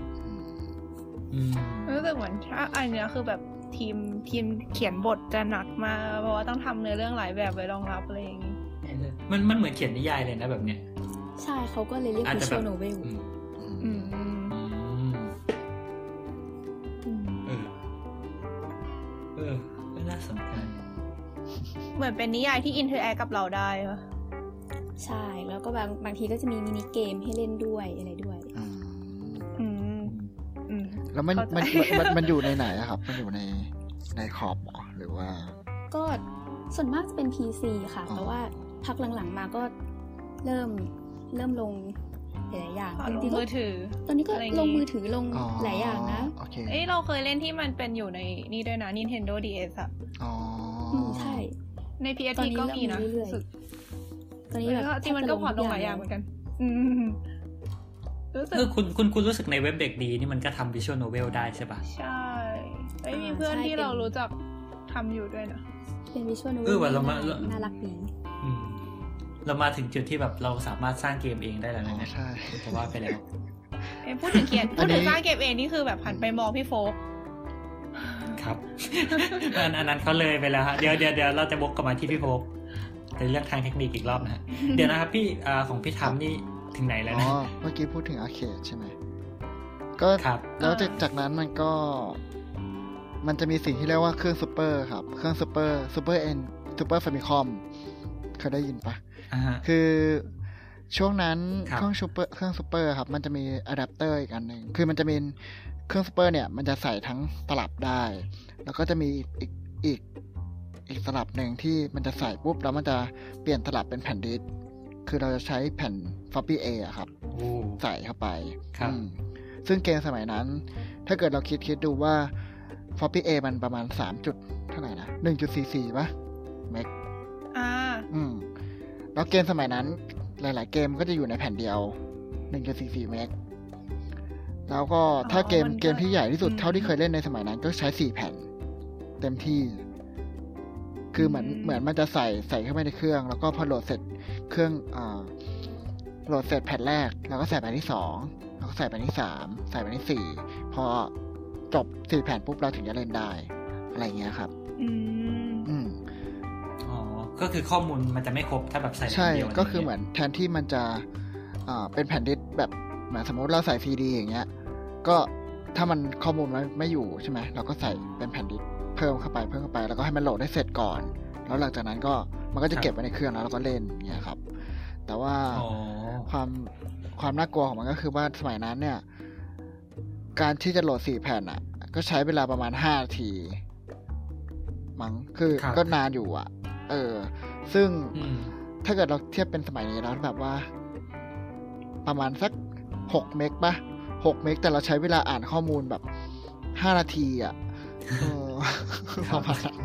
อืมรู้สึกเหมือนถ้าอันเนี้ยคือแบบทีมทีมเขียนบทจะหนักมากเพราะว่าต้องทำเนื้อเรื่องหลายแบบไว้รองรับอะไรอย่างงี้มันมันเหมือนเขียนนิยายเลยนะแบบเนี้ย ใช่เขาก็เลยเรียกอาจจะแบบ visual novel อืมอืมอืมอืมเออ เออก็น่าสนใจเหมือนเป็นนิยายที่ interact กับเราได้ปะใช่ แล้วก็บางบางทีก็จะมี mini game ให้เล่นด้วยอะไรด้วยอืมอืมอืมแล้วมันเข้าใจมันมันมันอยู่ในไหนอะครับ มันอยู่ในในคอมเหรอหรือว่า ก็ส่วนมากจะเป็น PC ค่ะอ๋อแต่ว่าพักหลังๆมาก็เริ่ม เริ่มลงหลายๆอย่างพอลงจริงๆก็มือถือ ตอนนี้ก็อะไรอย่างงี้ลงมือถือลงอ๋อหลายอย่างนะโอเคเอ้ยเราเคยเล่นที่มันเป็นอยู่ในนี่ด้วยนะ Nintendo DS อะอ๋ออืมใช่ ในต PSP อนนี้ก็มีนะเริ่มมีเรื่อยๆรู้สึกตอนนี้เอแบบอจริงมันก็ port ลงหลายอย่างเหมือนกัน อืมรู้สึกเออคุณคุณคุณรู้สึกในเว็บเด็กดีนี่มันก็ทำ visual novel ได้ใช่ปะใช่เอ้ยมีเพื่อนที่เรารู้จักทำอยู่ด้วยนะเป็น visual novel เออว่ะเรามาเราน่ารักดีอืม เรามาถึงจุดที่แบบเราสามารถสร้างเกมเองได้แล้วอ๋นะอเนี่ยใช่เพราะว่าไปแล้วเอ้ยพูดถึงเขียนอัพูนดนี้ถึงสร้างเก็บเองนี่คือแบบหันไปมองพี่โฟกครับอันอันนั้นเขาเลยไปแล้วฮะเดี๋ยวเดี๋ยวเดี๋ยวเราจะบกกลับมาที่พี่โพกในเรื่องทางเทคนิคอีกรอบนะฮะเดี๋ยวนะครับพี่อ่าของพี่ทำนี่ถึงไหนแล้วอ๋นะอเมื่อกี้พูดถึงอาร์เคดใช่ไหมก็ครับแล้วจากจากนั้นมันก็ มันจะมีสิ่งที่เรียกว่าเครื่องซูเปอร์ครับ เครื่องซูเปอร์ซูเปอร์เอ็นซูเปอร์ฟามิคอมเคยได้ยินปะอ่าฮะ คือช่วงนั้นครับเครื่องซูเปอร์เครื่องซูเปอร์ครับมันจะมีอะแดปเตอร์อีกอันหนึ่งคือมันจะมีเครื่องซูเปอร์เนี่ยมันจะใส่ทั้งตลับได้ แล้วก็จะมีอีกอีกอีกตลับหนึ่งที่มันจะใส่ปุ๊บแล้วมันจะเปลี่ยนตลับเป็นแผ่นดิสก์คือเราจะใช้แผ่น floppy A อะครับโอ้ใส่เข้าไปครับอืมซึ่งเกมสมัยนั้น ถ้าเกิดเราคิดคิดดูว่า floppy A มันประมาณสามจุดเท่าไหร่นะหนึ่งจุดสี่สี่ป่ะเมกอ่าอืม แล้วเกมสมัยนั้นหลาย ๆ เกมก็จะอยู่ในแผ่นเดียวหนึ่งจุดสี่สี่เมก แล้วก็ถ้าเกมมันก็เกมที่ใหญ่ที่สุดอืมเท่าที่เคยเล่นในสมัยนั้นก็ใช้สี่แผ่น เต็มที่ คือเหมือนอืมเหมือนมันจะใส่ใส่เข้าไปในเครื่อง แล้วก็พอโหลดเสร็จเครื่องอ่าโหลดเสร็จแผ่นแรก แล้วก็ใส่แผ่นที่สองแล้วก็ใส่แผ่นที่สามใส่แผ่นที่สี่พอจบสี่แผ่นปุ๊บเราถึงจะเล่นได้ อะไรเงี้ยครับ อืมอืมอ๋อ ก็คือข้อมูลมันจะไม่ครบถ้าแบบใส่ใช่เดียวก็คือเหมือนแทนที่มันจะอ่าเป็นแผ่นดิสก์แบบเหมือนสมมติเราใส่ซีดีอย่างเงี้ย ก็ถ้ามันข้อมูลมันไม่อยู่ใช่ไหมเราก็ใส่เป็นแผ่นดิสก์เพิ่มเข้าไปเพิ่มเข้าไป แล้วก็ให้มันโหลดได้เสร็จก่อน แล้วหลังจากนั้นก็มันก็จะเก็บไว้ในเครื่องแล้วเราก็เล่นอย่างเงี้ยครับ แต่ว่าอ๋อความความน่ากลัวของมันก็คือว่าสมัยนั้นเนี่ย การที่จะโหลดสี่แผ่นอะ ก็ใช้เวลาประมาณห้านาทีมั้งคือครับก็นานอยู่อะ เออ ซึ่งอืมถ้าเกิดเราเทียบเป็นสมัยนี้แล้วแบบว่า ประมาณสักหกเมกปะหกเมกแต่เราใช้เวลาอ่านข้อมูลแบบห้านาทีอะเออประมาณนั้น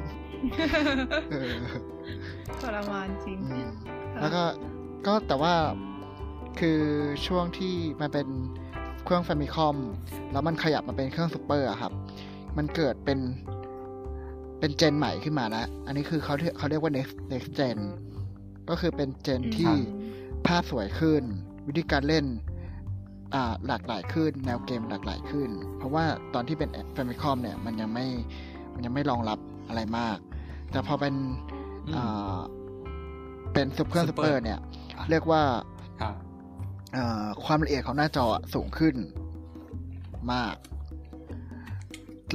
เออทรมานจริงอืมแล้วก็ก็แต่ว่าคือช่วงที่มันเป็นเครื่อง f a m i c o m แล้วมันขยับมาเป็นเครื่องซูเปอร์อะครับ มันเกิดเป็น เป็นเจนใหม่ขึ้นมานะอันนี้คือเขาเรียกเขาเรียกว่า next next gen ก็คือเป็นเจนที่ภาพสวยขึ้น วิธีการเล่นอ่าหลากหลายขึ้น แนวเกมหลากหลายขึ้น เพราะว่าตอนที่เป็น Famicom เนี่ย มันยังไม่มันยังไม่รองรับอะไรมาก แต่พอเป็นอืมอ่าเป็นซุปเครื่องซู Super เปอร์เนี่ยอะเรียกว่าครับอ่าความละเอียดของหน้าจอสูงขึ้นมาก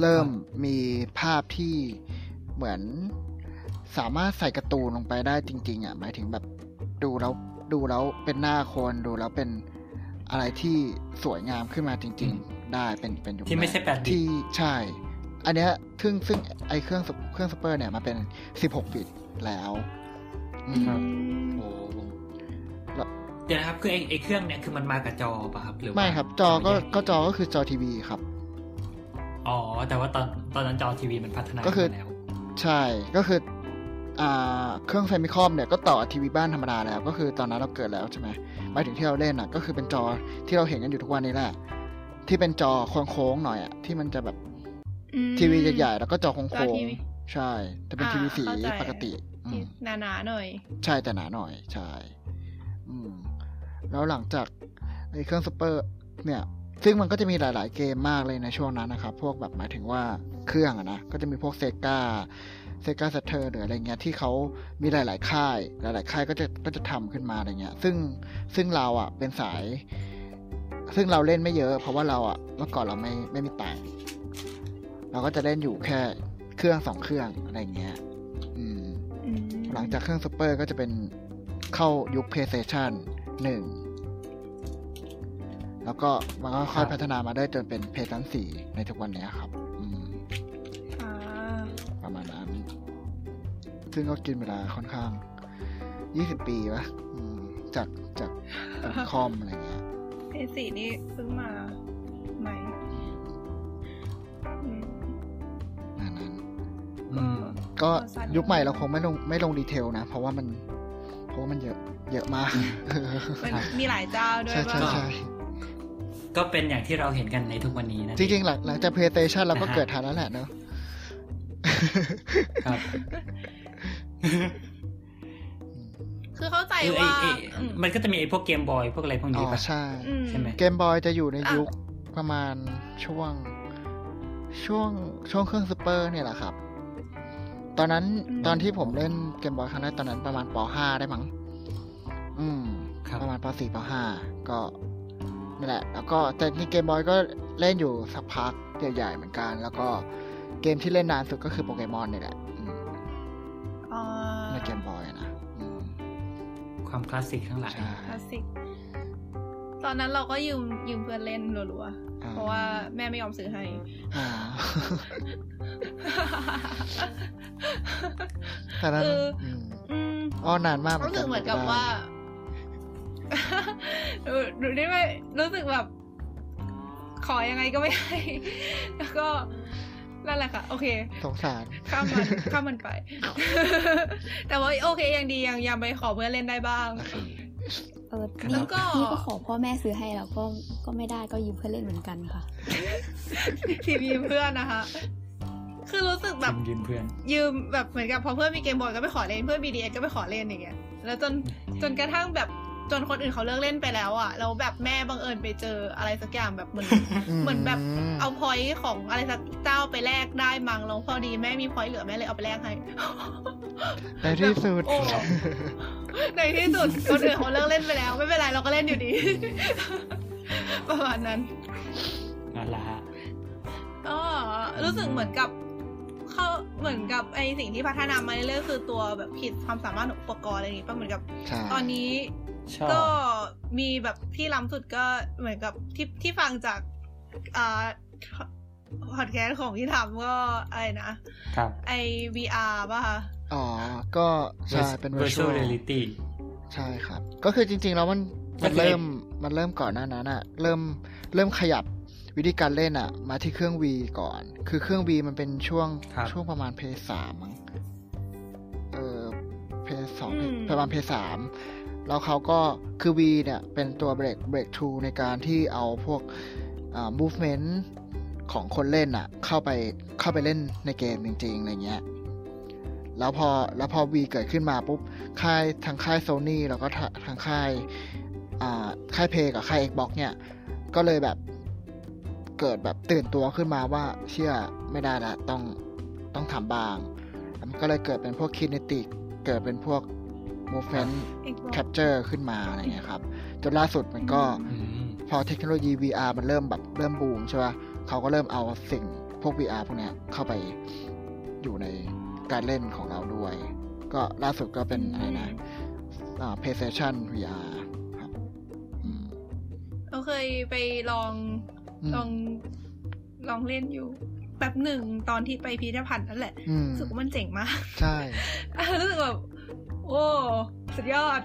เริ่มมีภาพที่ เหมือนสามารถใส่การ์ตูนลงไปได้จริง ๆอะหมายถึงแบบดูแล้วดูแล้วเป็นหน้าคนดูแล้วเป็นอะไรที่สวยงามขึ้นมาจริงอืมๆได้เป็นเป็นยุคที่ไม่ใช่รกแปดบิตที่ใช่ อันเนี้ยซึ่งซึ่งไอเครื่องซุปเครื่องซูเปอร์เนี่ยมันเป็น16บิตแล้วอืมครับโอ้เดี๋ยวนะครับคือไอ้ไอ้เครื่องเนี่ยคือมันมากับจอป่ะครับหรือว่าไม่ครับจอก็แยก็จอก็คือจอทีวีครับอ๋อแต่ว่าตอนตอนนั้นจอทีวีมันพัฒนาก็คือมาแล้ว ใช่ก็คืออ่าเครื่องแฟมิคอมเนี่ยก็ต่อทีวีบ้านธรรมดาแล้ว ก็คือตอนนั้นเราเกิดแล้วใช่ไหมหมายถึงที่เราเล่นอะ ก็คือเป็นจอที่เราเห็นกันอยู่ทุกวันนี้แหละ ที่เป็นจอโค้งๆหน่อยอะ ที่มันจะแบบอืมทีวีใหญ่ๆแล้วก็จอโค้จองทีวีๆใช่ แต่เป็นอ่าทีวีสีเข้าใจปกติอืมที่หนาๆหน่อย ใช่แต่หนาหน่อย ใช่ อืม แล้วหลังจากไอ้เครื่องซูเปอร์ เนี่ย ซึ่งมันก็จะมีหลาย ๆ เกมมากเลยในช่วงนั้นนะครับ พวกแบบหมายถึงว่าเครื่องอะนะ ก็จะมีพวก Sega Sega Saturn หรืออะไรเงี้ยที่เขามีหลาย ๆ ค่าย หลาย ๆ ค่ายก็จะก็จะทำขึ้นมาอะไรเงี้ย ซึ่งซึ่งเราอะเป็นสาย ซึ่งเราเล่นไม่เยอะ เพราะว่าเราอะเมื่อก่อนเราไม่ไม่มีตังค์เราก็จะเล่นอยู่แค่เครื่องสองเครื่องอะไรเงี้ยอืมอืม หลังจากเครื่องซูเปอร์ก็จะเป็นเข้ายุค PlayStation หนึ่ง แล้วก็มันก็ค่อยครับพัฒนามาได้จนเป็น PlayStation 4ในทุกวันนี้ครับ อืมอ่าประมาณนั้น ซึ่งก็กินเวลาค่อนข้าง20ปีปะอืมจากจากจากคอมอะไรเงี้ยเพย์สี่นี่เพิ่งมาใหม่อืมนั่นนั้นอืมก็สั้นยุคใหม่เราคงไม่ลงไม่ลงดีเทลนะ เพราะว่ามัน เพราะว่ามันเยอะเยอะมากมันมีหลายเจ้าด้วยใช่ใช่ว่าใช่ ก็เป็นอย่างที่เราเห็นกันในทุกวันนี้นะ จริงๆ หลังหลังจาก PlayStation เราก็นะฮะเกิดทันแล้วแหละเนอะครับ คือเข้าใจคือไอ้ว่าไอ้อืมมันก็จะมีไอ้พวกเกมบอยพวกอะไรพวกอ๋นี้อป่ะใช่อืมใช่ไหมเกมบอยจะอยู่ในอะยุคประมาณช่วงช่วงช่วงเครื่องซูเปอร์เนี่ยแหละครับ ตอนนั้นตอนที่ผมเล่นเกมบอยครั้งแรกตอนนั้นประมาณป .5 ได้มั้ง อืมครับประมาณป .4 ป .5 ก็ นี่แหละ แล้วก็แต่นี่เกมบอยก็เล่นอยู่สักพักใหญ่ๆเหมือนกัน แล้วก็เกมที่เล่นนานสุดก็คือโปเกมอนนี่แหละอืมอ่าในเกมบอยนะอืมความคลาสสิกทั้งหลายใช่คลาสสิกตอนนั้นเราก็ยืมยืมเพื่อนเล่นรัวเออ่าเพราะว่าแม่ไม่ยอมซื้อให้อ๋อแต่นั้นคือมอืมอ้อนานมากรู้สึกเหมือนกับว่า ดูดูได้ไหมรู้สึกแบบ ขอยังไงก็ไม่ให้ แล้วก็นั่นแหละค่ะ โอเค สงสาร ข้ามมัน ข้ามมันไป แต่ว่าโอเคยังดียังยังไปขอเพื่อนเล่นได้บ้าง เออแล้นี่วก็นี่ก็ขอพ่อแม่ซื้อให้แล้วก็ก็ไม่ได้ก็ยืมเพื่อนเล่นเหมือนกันค่ะ ทีมยืมเพื่อนนะคะ คือรู้สึกแบบยืมเพื่อน ยืมแบบเหมือนกับพอเพื่อนมีเกมบอลก็ไปขอเล่นเพื่อนมีดีเอก็ไปขอเล่นอย่างเงี้ย แล้วจนจนกระทั่งแบบ จนคนอื่นเขาเลิกเล่นไปแล้วอะแล้วแบบแม่บังเอิญไปเจออะไรสักอย่างแบบเหมือนเหมือนแบบเอา point ของอะไรสักเจ้าไปแลกได้มังแล้วพอดีแม่มี point เหลือแม่เลยเอาไปแลกให้ในที่สุดโอ้ในที่สุดคนอื่นเขาเลิกเล่นไปแล้ว ไม่เป็นไรเราก็เล่นอยู่ดี ประมาณนั้นนั่นแหละฮะก็รู้สึกเหมือนกับเขาเหมือนกับไอสิ่งที่พัฒนามาเรื่อยๆคือตัวแบบผิดความสามารถของอุปกรณ์อะไรอย่างงี้ป่ะเหมือนกับใช่ตอนนี้ ชอบก็มีแบบที่ล้ำสุดก็เหมือนกับที่ที่ฟังจากอ่าพอดแคสต์ของพี่ทำก็อะไรนะครับไอ VR ป่ะคะอ๋อ ก็ใช่เป็น virtual virtual reality ใช่ครับ ก็คือจริง ๆ แล้วมันมันก็คือเริ่มมันเริ่มก่อนหน้านั้นอะเริ่มเริ่มขยับวิธีการเล่นอะมาที่เครื่อง V ก่อน คือเครื่อง V มันเป็นช่วงครับช่วงประมาณเพย์สามมั้งเออเพย์สองอืมประมาณเพย์สาม แล้วเขาก็คือ V เนี่ยเป็นตัวเบรกเบรกทูในการที่เอาพวก movement ของคนเล่นอะเข้าไปเข้าไปเล่นในเกมจริงๆอะไรเงี้ยแล้วพอแล้วพอ V เกิดขึ้นมาปุ๊บค่ายทางค่ายโซ n y แล้วก็ทางค่ายค่ายเพกับค่าย Xbox เนี่ย ก็เลยแบบเกิดแบบตื่นตัวขึ้นมาว่าเชื่อไม่ได้ละต้องต้องทำบาง มันก็เลยเกิดเป็นพวก Kinetic เกิดเป็นพวก Movement Xbox Capture ขึ้นมาอะไรเงี้ยครับ จนล่าสุดมันก็อืมพอเทคโนโลยี VR มันเริ่มแบบเริ่มบูมใช่ป่ะเขาก็เริ่มเอาสิ่งพวก VR พวกเนี้ยเข้าไปอยู่ในการเล่นของเราด้วย ก็ล่าสุดก็เป็นอะไรนะอ่า PlayStation VR ครับอืมเราเคยไปลองอืมลองลองเล่นอยู่แบบหนึ่งตอนที่ไปพิพิธภัณฑ์นั่นแหละอืมรู้สึกว่ามันเจ๋งมาก ใช่รู้สึกแบบ โอ้สุดยอด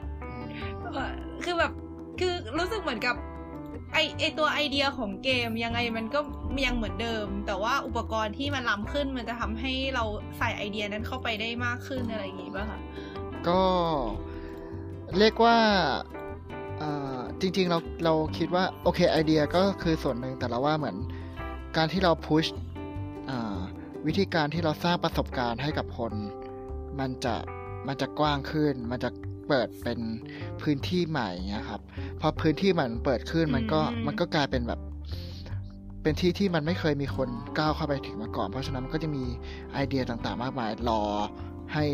คือแบบคือรู้สึกเหมือนกับ ไอไอตัวไอเดียของเกมยังไงมันก็ยังเหมือนเดิม แต่ว่าอุปกรณ์ที่มันล้ำขึ้นมันจะทำให้เราใส่ไอเดียนั้นเข้าไปได้มากขึ้นอะไรอย่างงี้ป่ะคะก็เรียกว่าจริงๆเราเราคิดว่าโอเคไอเดียก็คือส่วนหนึ่งแต่เราว่าเหมือนการที่เราพุชวิธีการที่เราสร้างประสบการณ์ให้กับคน มันจะ มันจะกว้างขึ้น มันจะเปิดเป็นพื้นที่ใหม่เงี้ยครับ พอพื้นที่ใหม่มันเปิดขึ้นมันก็อืมมันก็กลายเป็นแบบ เป็นที่ที่มันไม่เคยมีคนก้าวเข้าไปถึงมาก่อน เพราะฉะนั้นมันก็จะมีไอเดียต่างๆ มากมายรอให้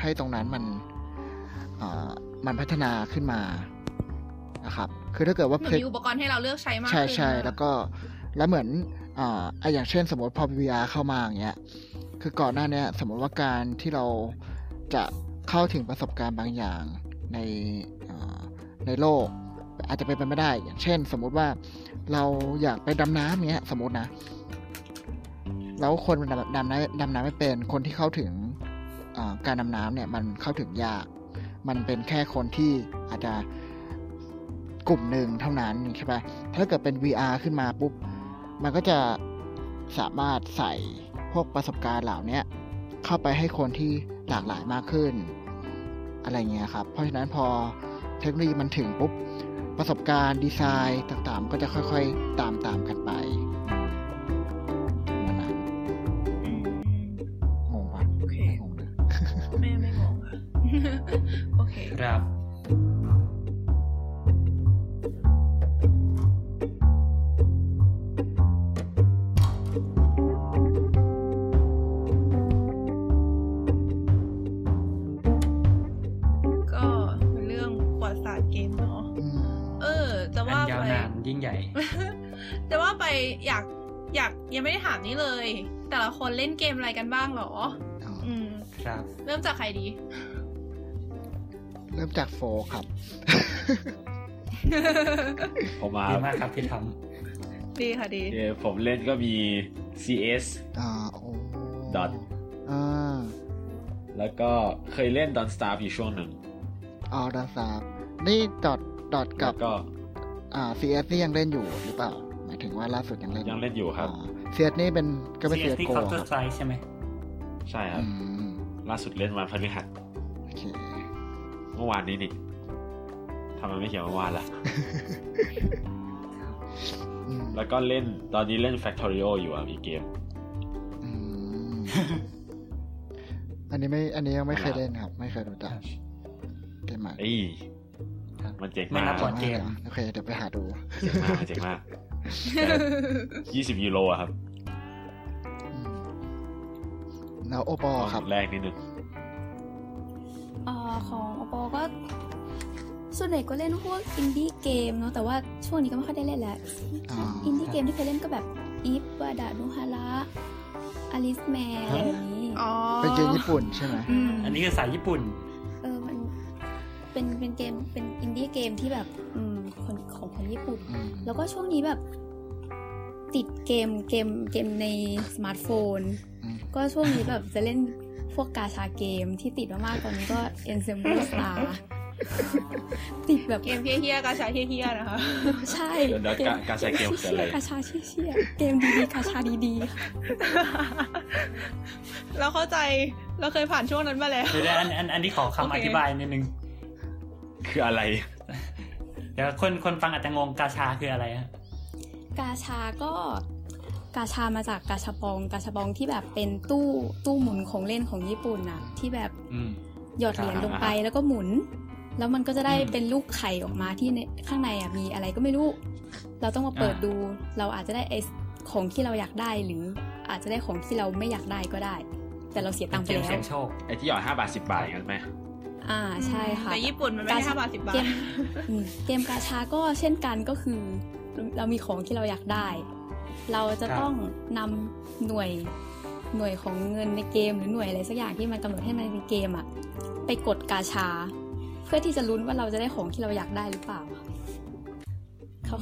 ให้ตรงนั้นมันอ่ามันพัฒนาขึ้นมานะครับ คือถ้าเกิดว่าเหมือนเพลมีอุปกรณ์ให้เราเลือกใช้มากใช่ขึ้นใช่นะคะแล้วก็แล้วเหมือนอ่าอะอย่างเช่น สมมติพอ VR เข้ามาอย่างเงี้ย คือก่อนหน้าเนี้ยสมมติว่าการที่เรา จะเข้าถึงประสบการณ์บางอย่างในในโลก อาจจะเป็นไปไม่ได้ อย่างเช่น สมมุติว่าเราอยากไปดำน้ำเงี้ย สมมตินะ แล้วคนดำดำน้ำดำน้ำไม่เป็นคนที่เข้าถึงการดำน้ำเนี่ย มันเข้าถึงยาก มันเป็นแค่คนที่อาจจะกลุ่มหนึ่งเท่านั้นใช่ปะถ้าเกิดเป็น VR ขึ้นมาปุ๊บ มันก็จะสามารถใส่พวกประสบการณ์เหล่านี้ เข้าไปให้คนที่หลากหลายมากขึ้น อะไรเงี้ยครับ เพราะฉะนั้นพอเทคโนโลยีมันถึงปุ๊บประสบการณ์ดีไซน์ต่างๆ ก็จะค่อยๆ ตามตามๆกันไปประมาณนั้นอืมงงปะโอเคไม่งงเลยไม่ไม่งงค่ะโอเคครับ ยิ่งใหญ่จะว่าไปอยากอยากยังไม่ได้ถามนี่เลย แต่ละคนเล่นเกมอะไรกันบ้างเหรออ๋ออืมครับ เริ่มจากใครดี เริ่มจากโฟครับผมมาดีมากครับที่ทดีค่ะดีโอเคผมเล่นก็มี CS อ่าโอ้ Dot อ่าแล้วก็เคยเล่น Don't Starve อยู่ช่วงหนึ่งอ๋อดอนซานี่ดอทดอทกัแล้บวก็อ่า CS นี่ยังเล่นอยู่หรือเปล่า หมายถึงว่าล่าสุดยังเล่นยังเล่นอยู่ครับอ๋อ CS นี่เป็นก็เป็น CS CS ที่โก Counter ครับ Strike ใช่ไหมใช่ครัอืบมล่าสุดเล่นวันพฤหัสโอเคเมื่อวานนี้นี่ทำไมไม่เขียนเมื่อวานล่ะอืมแล้วก็เล่นตอนนี้เล่น Factorio อยู่อะมีเกมอืมอันนี้ไม่ อันนี้ยังไม่เคยเล่นครับ ไม่เคยรู้จักเกมใหม่เอ้ยครับ มันเจ๋งไม่มานักบ board gameโอเคเดี๋ยวไปหาดูเจ๋งมากเจ๋งมากยี่สิบยูโรอะครับอืมแล้วโอปอครับแรกนิดนึงเอ่อของโอปอก็ส่วนใหญ่ก็เล่นพวก indie game เนาะแต่ว่าช่วงนี้ก็ไม่ค่อยได้เล่นแล้วอ่า indie game ที่เคยเล่นก็แบบIb Wadanohara Alice Mare อะไรอย่างนี้อ๋อเป็นเกมญี่ปุ่นใช่ไหมอืมอันนี้คือสายญี่ปุ่นเออมัน เป็นเป็นเกมเป็น indie game ที่แบบอืมคนของคนญี่ปุ่นอืมแล้วก็ช่วงนี้แบบ ติดเกมเกมเกมในสมาร์ทโฟนอืมก็ช่วงนี้แบบจะเล่นพวก gacha game ที่ติดมากๆตอนนี้ก็ Ensemble Star ติดแบบเกมเฮี้ยๆกาชาเฮี้ยๆนะคะ ใช่เดี๋ยวเดี๋ยวกาการใช้เกมคืออะไรกาชาเชี่ยๆเกมดีๆกาชาดีๆค่ะเราเข้าใจเราเคยผ่านช่วงนั้นมาแล้วเดี๋ยวๆอันอันอันนี้ขอโอคำเคอธิบายนิดนึง คืออะไร เดี๋ยวคนคนฟังอาจจะงงกาชาคืออะไรฮะกาชาก็กาชามาจากกาชาปอง กาชาปองที่แบบเป็นตู้ตู้หมุนของเล่นของญี่ปุ่นน่ะ ที่แบบอืมหยอดเหรียญลงไปอ่าฮะแล้วก็หมุน แล้วมันก็จะได้อืมเป็นลูกไข่ออกมาที่ในข้างในอะมีอะไรก็ไม่รู้ เราต้องมาเปิดอ่าดู เราอาจจะได้ไอของที่เราอยากได้หรืออาจจะได้ของที่เราไม่อยากได้ก็ได้ แต่เราเสียตังค์ไปเกมแล้เสี่วยงโชคไอ้ที่หยอดห้าบาทสิบาทอย่างนั้นไหม อ่าใช่ค่ะแต่ญี่ปุ่นมันไม่ได้ห้าบาทสิบบาทเกมอืมเกมกาชาก็เช่นกันก็คือ เรามีของที่เราอยากได้ เราจะครับต้องนำหน่วยหน่วยของเงินในเกมหรือหน่วยอะไรสักอย่างที่มันกำหนดให้ในเกมอะไปกดกาชา เพื่อที่จะลุ้นว่าเราจะได้ของที่เราอยากได้หรือเปล่าค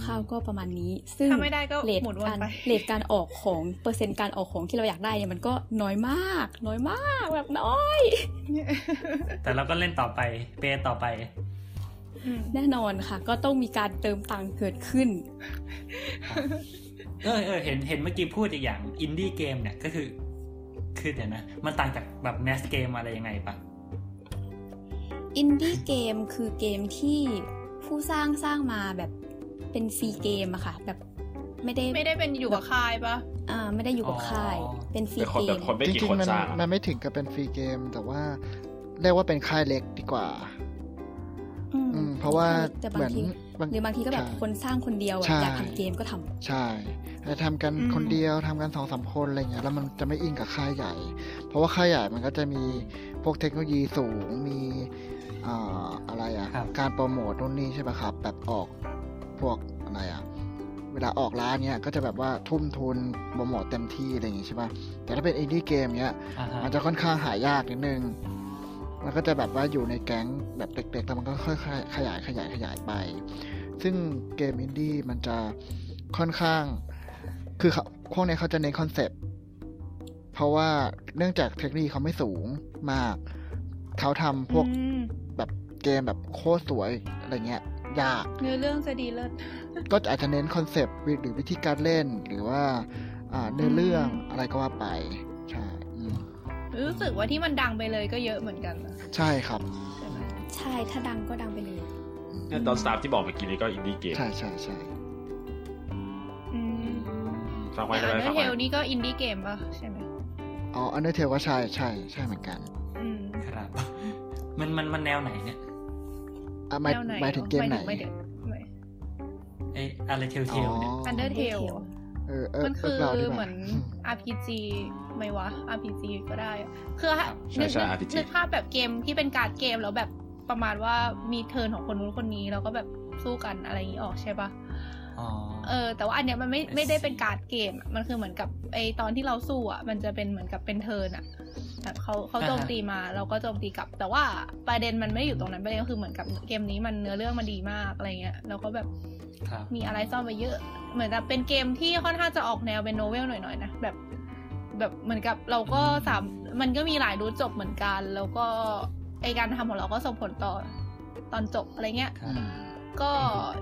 ร่าวๆก็ประมาณนี้ ซึ่งถ้าไม่ได้ก็เลทหมุนวนการไปเลทการออกของเปอร์เซ็นต์การออกของที่เราอยากได้เนี่ยมันก็น้อยมาก น้อยมากแบบน้อย แต่เราก็เล่นต่อไป เปย์ต่อไปอืมแน่นอนค่ะ ก็ต้องมีการเติมตังค์เกิดขึ้น เออเออเห็นเห็นเมื่อกี้พูดอีกอย่าง indie game เนี่ยก็คือ คือเดี๋ยวนะ มันต่างจากแบบ mass game อะไรยังไงปะ indie game คือเกมที่ผู้สร้างสร้างมาแบบ เป็น free game อะค่ะ แบบไม่ได้ไม่ได้เป็นอยู่กับค่ายปะอ่า ไม่ได้อยู่กับค่าย เป็นฟรีเป็นคนเกแบบมคนไม่จกี่ริงคนๆมันสร้างอะมันไม่ถึงกับเป็น free game แต่ว่าเรียกว่าเป็นค่ายเล็กดีกว่า อืมอืมเพราะว่าแต่เหบามืงอนทีหรือบางทีก็แบบใช่คนสร้างคนเดียวอะใช่อยากทำเกมก็ทำใช่แต่ทำกันคนเดียวทำกันสองสามคนอะไรเงี้ยแล้วมันจะไม่อิงกับค่ายใหญ่ เพราะว่าค่ายใหญ่มันก็จะมีพวกเทคโนโลยีสูงมีอ่าอะไรอะครับการโปรโมทนู่นนี่ใช่ปะครับ แบบออก พวกอะไรอะเวลาออกร้านเนี้ยก็จะแบบว่าทุ่มทุนโปรโมทเต็มที่อะไรอย่างงี้ใช่ปะแต่ถ้าเป็นอินดี้เกมเนี้ยอ่าฮะมันจะค่อนข้างหายากนิดนึงมันก็จะแบบว่าอยู่ในแก๊งแบบเด็กๆแต่มันก็ค่อยๆขยายขยายขยายไป ซึ่งเกมอินดี้มันจะค่อนข้าง คือเขาพวกเนี้ยเขาจะเน้น concept เพราะว่าเนื่องจากเทคโนโลยีเขาไม่สูงมาก เขาทำพวกอืมแบบเกมแบบโคตรสวยอะไรเงี้ย ยาก เนื้อเรื่องจะดีเลิศก็อาจจะเน้น concept หรือวิธีการเล่นหรือว่าอ่าเนื้อเรื่องอะไรก็ว่าไป ใช่อืมรู้สึกว่าที่มันดังไปเลยก็เยอะเหมือนกันนะใช่ครับ ใช่ไหมใช่ถ้าดังก็ดังไปเลยเนี่ยตอนสตาร์ที่บอกเมื่อกี้นี้ก็อินดี้เกมใช่ใช่ใช่อืมฟังไว้แต่ได้อันไหมเดอฟังร์เทไว้ลนี่ก็อินดี้เกมป่ะใช่ไหมอ๋ออันเดอร์เทลก็ใช่ใช่ใช่เหมือนกัน อืมครับมันมันมันแนวไหนเนี่ย อะหมายแนวไหนหมายถึงเกมไหนไม่ถึงไม่ไออะไรเทลเทลเนี่ยอันเดอร์เทลเออเออมันคือเราดีกว่าเหมือน RPG ไหมวะ RPG ก็ได้อะคือใช่นึกใช่นึก RPG นึกภาพแบบเกมที่เป็นการ์ดเกมแล้วแบบประมาณว่ามีเทิร์นของคนนู้นคนนี้แล้วก็แบบสู้กันอะไรอย่างนี้ออกใช่ปะอ๋อ เออ แต่ว่าอันเนี้ยมันไม่ไม่ได้เป็นการ์ดเกมอะมันคือเหมือนกับไอตอนที่เราสู้อะ มันจะเป็นเหมือนกับเป็นเทิร์นอะแบบเขาเขาโจมตีมาเราก็โจมตีกลับ แต่ว่าประเด็นมันไม่อยู่ตรงนั้นประเด็นก็คือเหมือนกับเกมนี้มันเนื้อเรื่องมันดีมากอะไรเงี้ยแล้วก็แบบครับมีอะไรซ่อนไว้เยอะ เหมือนกับเป็นเกมที่ค่อนข้างจะออกแนวเป็นโนเวลหน่อยๆนะแบบ แบบเหมือนกับเราก็สามมันก็มีหลายรูทจบเหมือนกัน แล้วก็ไอการทำของเราก็ส่งผลต่อตอนจบอะไรเงี้ยครับ ก็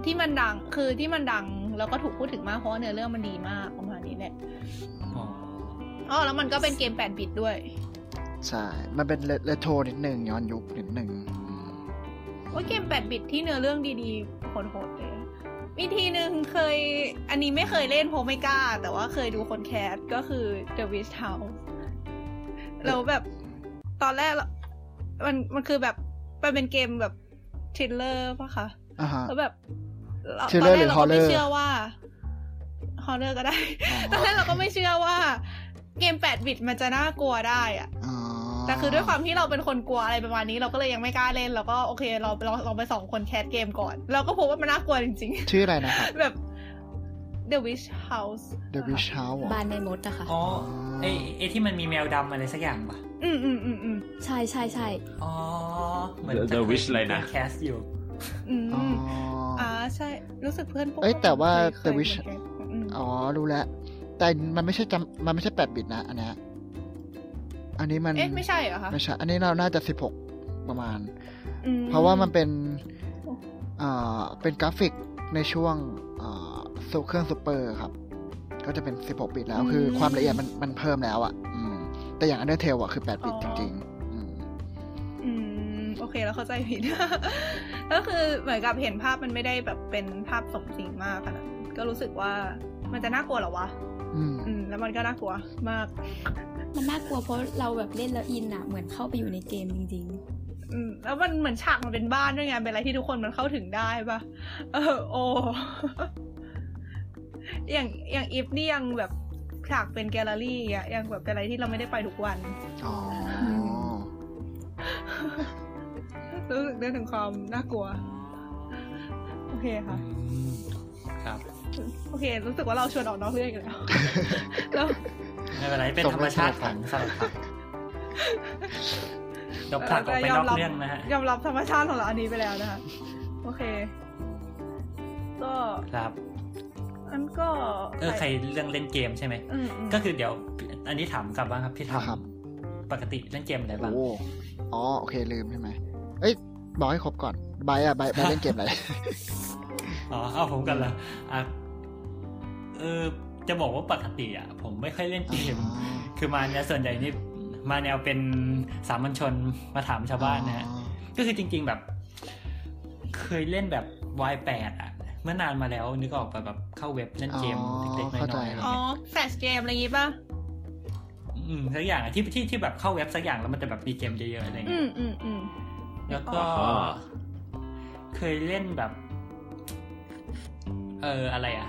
ที่มันดังคือที่มันดังแล้วก็ถูกพูดถึงมากเพราะว่าเนื้อเรื่องมันดีมากประมาณนี้แหละอ๋ออ๋อแล้วมันก็เป็นเกม8บิตด้วย ใช่ มันเป็นเรโทรนิดหนึ่งย้อนยุคนิดหนึ่งอืมว่าเกม8บิตที่เนื้อเรื่องดีๆโหดๆเลยวิธีหนึ่งเคย อันนี้ไม่เคยเล่นเพราะไม่กล้า แต่ว่าเคยดูคน cast ก็คือ The Witch House แล้วแบบตอนแรกเรามันมันคือแบบมันเป็นเกมแบบ thriller ปะคะอ่าฮะ แล้วแบบเรา Thriller ตอนแรกหรือเราก็ไม่ horror เชื่อว่าฮอ r ์เรอร์ก็ได้ตอนแรกเราก็ไม่เชื่อว่า เกม8บิตมันจะน่ากลัวได้อะอ๋อแต่คือด้วยความที่เราเป็นคนกลัวอะไรประมาณนี้เราก็เลยยังไม่กล้าเล่นเราก็โอเค เราเราเราไปสองคนแคสเกมก่อน เราก็พบว่ามันน่ากลัวจริงชื่ออะไรนะครับๆแบบ The Wish House The Wish House เหรอบ้านในมดอะค่ะ อ๋อไอไอที่มันมีแมวดำอะไรสักอย่างปะอืมอืมอืมอืมใช่ใช่ใช่อ๋อ เหมือน The- จะ The เคย Wish อะไรนะแคสอยู่ อืมอ๋ออ่าใช่ รู้สึกเพื่อนพวกเอ้ยแต่ว่าเคย The เคย Wish เหมือนกันอืมอ๋อ รู้แล้ว แต่มันไม่ใช่จำมันไม่ใช่แปดบิตนะ อันเนี้ยอันนี้มัน เอ๊ะ ไม่ใช่เหรอคะไม่ใช่ อันนี้เราน่าจะสิบหกประมาณอืมเพราะว่ามันเป็นอ่าเป็นกราฟิกในช่วงอ่าซูเครื่องซูเปอร์ครับ ก็จะเป็น16บิตแล้ว คือความละเอียดมันมันเพิ่มแล้วอะ่ะอืมแต่อย่าง Undertale อะคือ8บิตจริงๆอืมอืมโอ เคแล้วเข้าใจผิด ก็คือเหมือนกับเห็นภาพมันไม่ได้แบบเป็นภาพสมจริงมากขนาดนั้นก็รู้สึกว่ามันจะน่ากลัวเหรอวะอืมอืมแล้วมันก็น่ากลัวมาก มันน่ากลัวเพราะเราแบบเล่นแล้วอินอะเหมือนเข้าไปอยู่ในเกมจริงอืมแล้วมันเหมือนฉากมันเป็นบ้านด้วยไงเป็นอะไรที่ทุกคนมันเข้าถึงได้ปะเออโออย่างอย่างอีฟนี่ยังแบบฉากเป็นแกลเลอรี่อะยังแบบเป็นอะไรที่เราไม่ได้ไปทุกวัน อ๋อ รู้สึกได้ถึงความน่ากลัว โอเคค่ะอืมครับ โอเค รู้สึกว่าเราชวนออกนอกเรื่องกันแล้วแล้วไม่เป็นไรเป็นธรรมชาติของสลัดผักเดี๋ยวผลักออกไปนอกเรื่องนะฮะยอมรับธรรมชาติของเราอันนี้ไปแล้วนะคะโอเค ก็ครับอันก็เออใครเรื่องเล่นเกมใช่ไหมอืมอืมก็คือเดี๋ยว อันนี้ถามกลับบ้างครับพี่ทครับำปกติเล่นเกมอะไรบ้างโอ้อ๋อโอเคลืมใช่ไหม เอ้ยบอกให้ครบก่อนใบอะใบใบเล่นเกมอะไรอ๋อเอาผมกันละอะเออจะบอกว่าปกติอะ ผมไม่ค่อยเล่นเกมอ๋อคือมาเนี่ยส่วนใหญ่นี่มาแนวเป็นสามัญชนมาถามชาวบ้านนะฮะก็คือจริง ๆแบบ เคยเล่นแบบ Y8 อะ เมื่อนานมาแล้วนึกออกปะแบบเข้าเว็บเล่นเกมอ๋อเล็กๆน้เข้าใจอยๆอะไรอ๋อเงี้ยแฟลชเกมอะไรอย่างงี้ป่ะอืมสักอย่างอะที่ที่ที่แบบเข้าเว็บสักอย่างแล้วมันจะแบบมีเกมเยอะๆอะไรอืเงี้ยมอืมอืม แล้วก็อ๋อเคยเล่นแบบ เอออะไรอะ